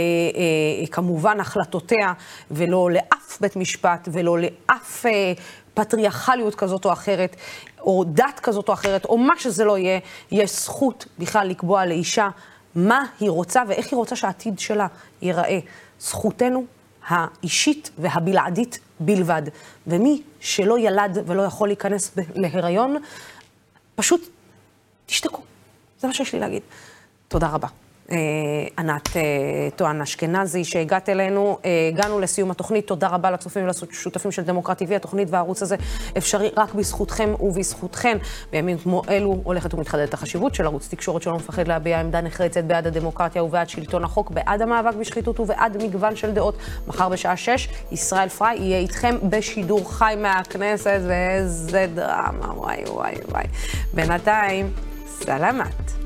אה, כמובן החלטותיה, ולא לאף בית משפט ולא לאף אה, פטריארכליות כזאת או אחרת, או דת כזאת או אחרת, או מה שזה לא יהיה, יש זכות בכלל לקבוע לאישה מה היא רוצה ואיך היא רוצה שהעתיד שלה ייראה. זכותנו האישית והבלעדית בלבד. ומי שלא ילד ולא יכול להיכנס להיריון, פשוט תשתקו. זה מה שיש לי להגיד. תודה רבה. אה, ענת אה, טוען אשכנזי, שהגעת אלינו. אה, הגענו לסיום התוכנית. תודה רבה לצופים ולשותפים של דמוקרט TV. התוכנית והערוץ הזה אפשרי רק בזכותכם ובזכותכן. בימים כמו אלו הולכת ומתחדדת החשיבות של ערוץ תקשורת שלא מפחד להביע עמדה נחרצת בעד הדמוקרטיה ובעד שלטון החוק, בעד המאבק בשחיתות ובעד מגוון של דעות. מחר בשעה 6, ישראל פריי יהיה איתכם בשידור חי מהכנסת, ואיזה דרמה, וואי וואי וואי. בינתיים, סלמת.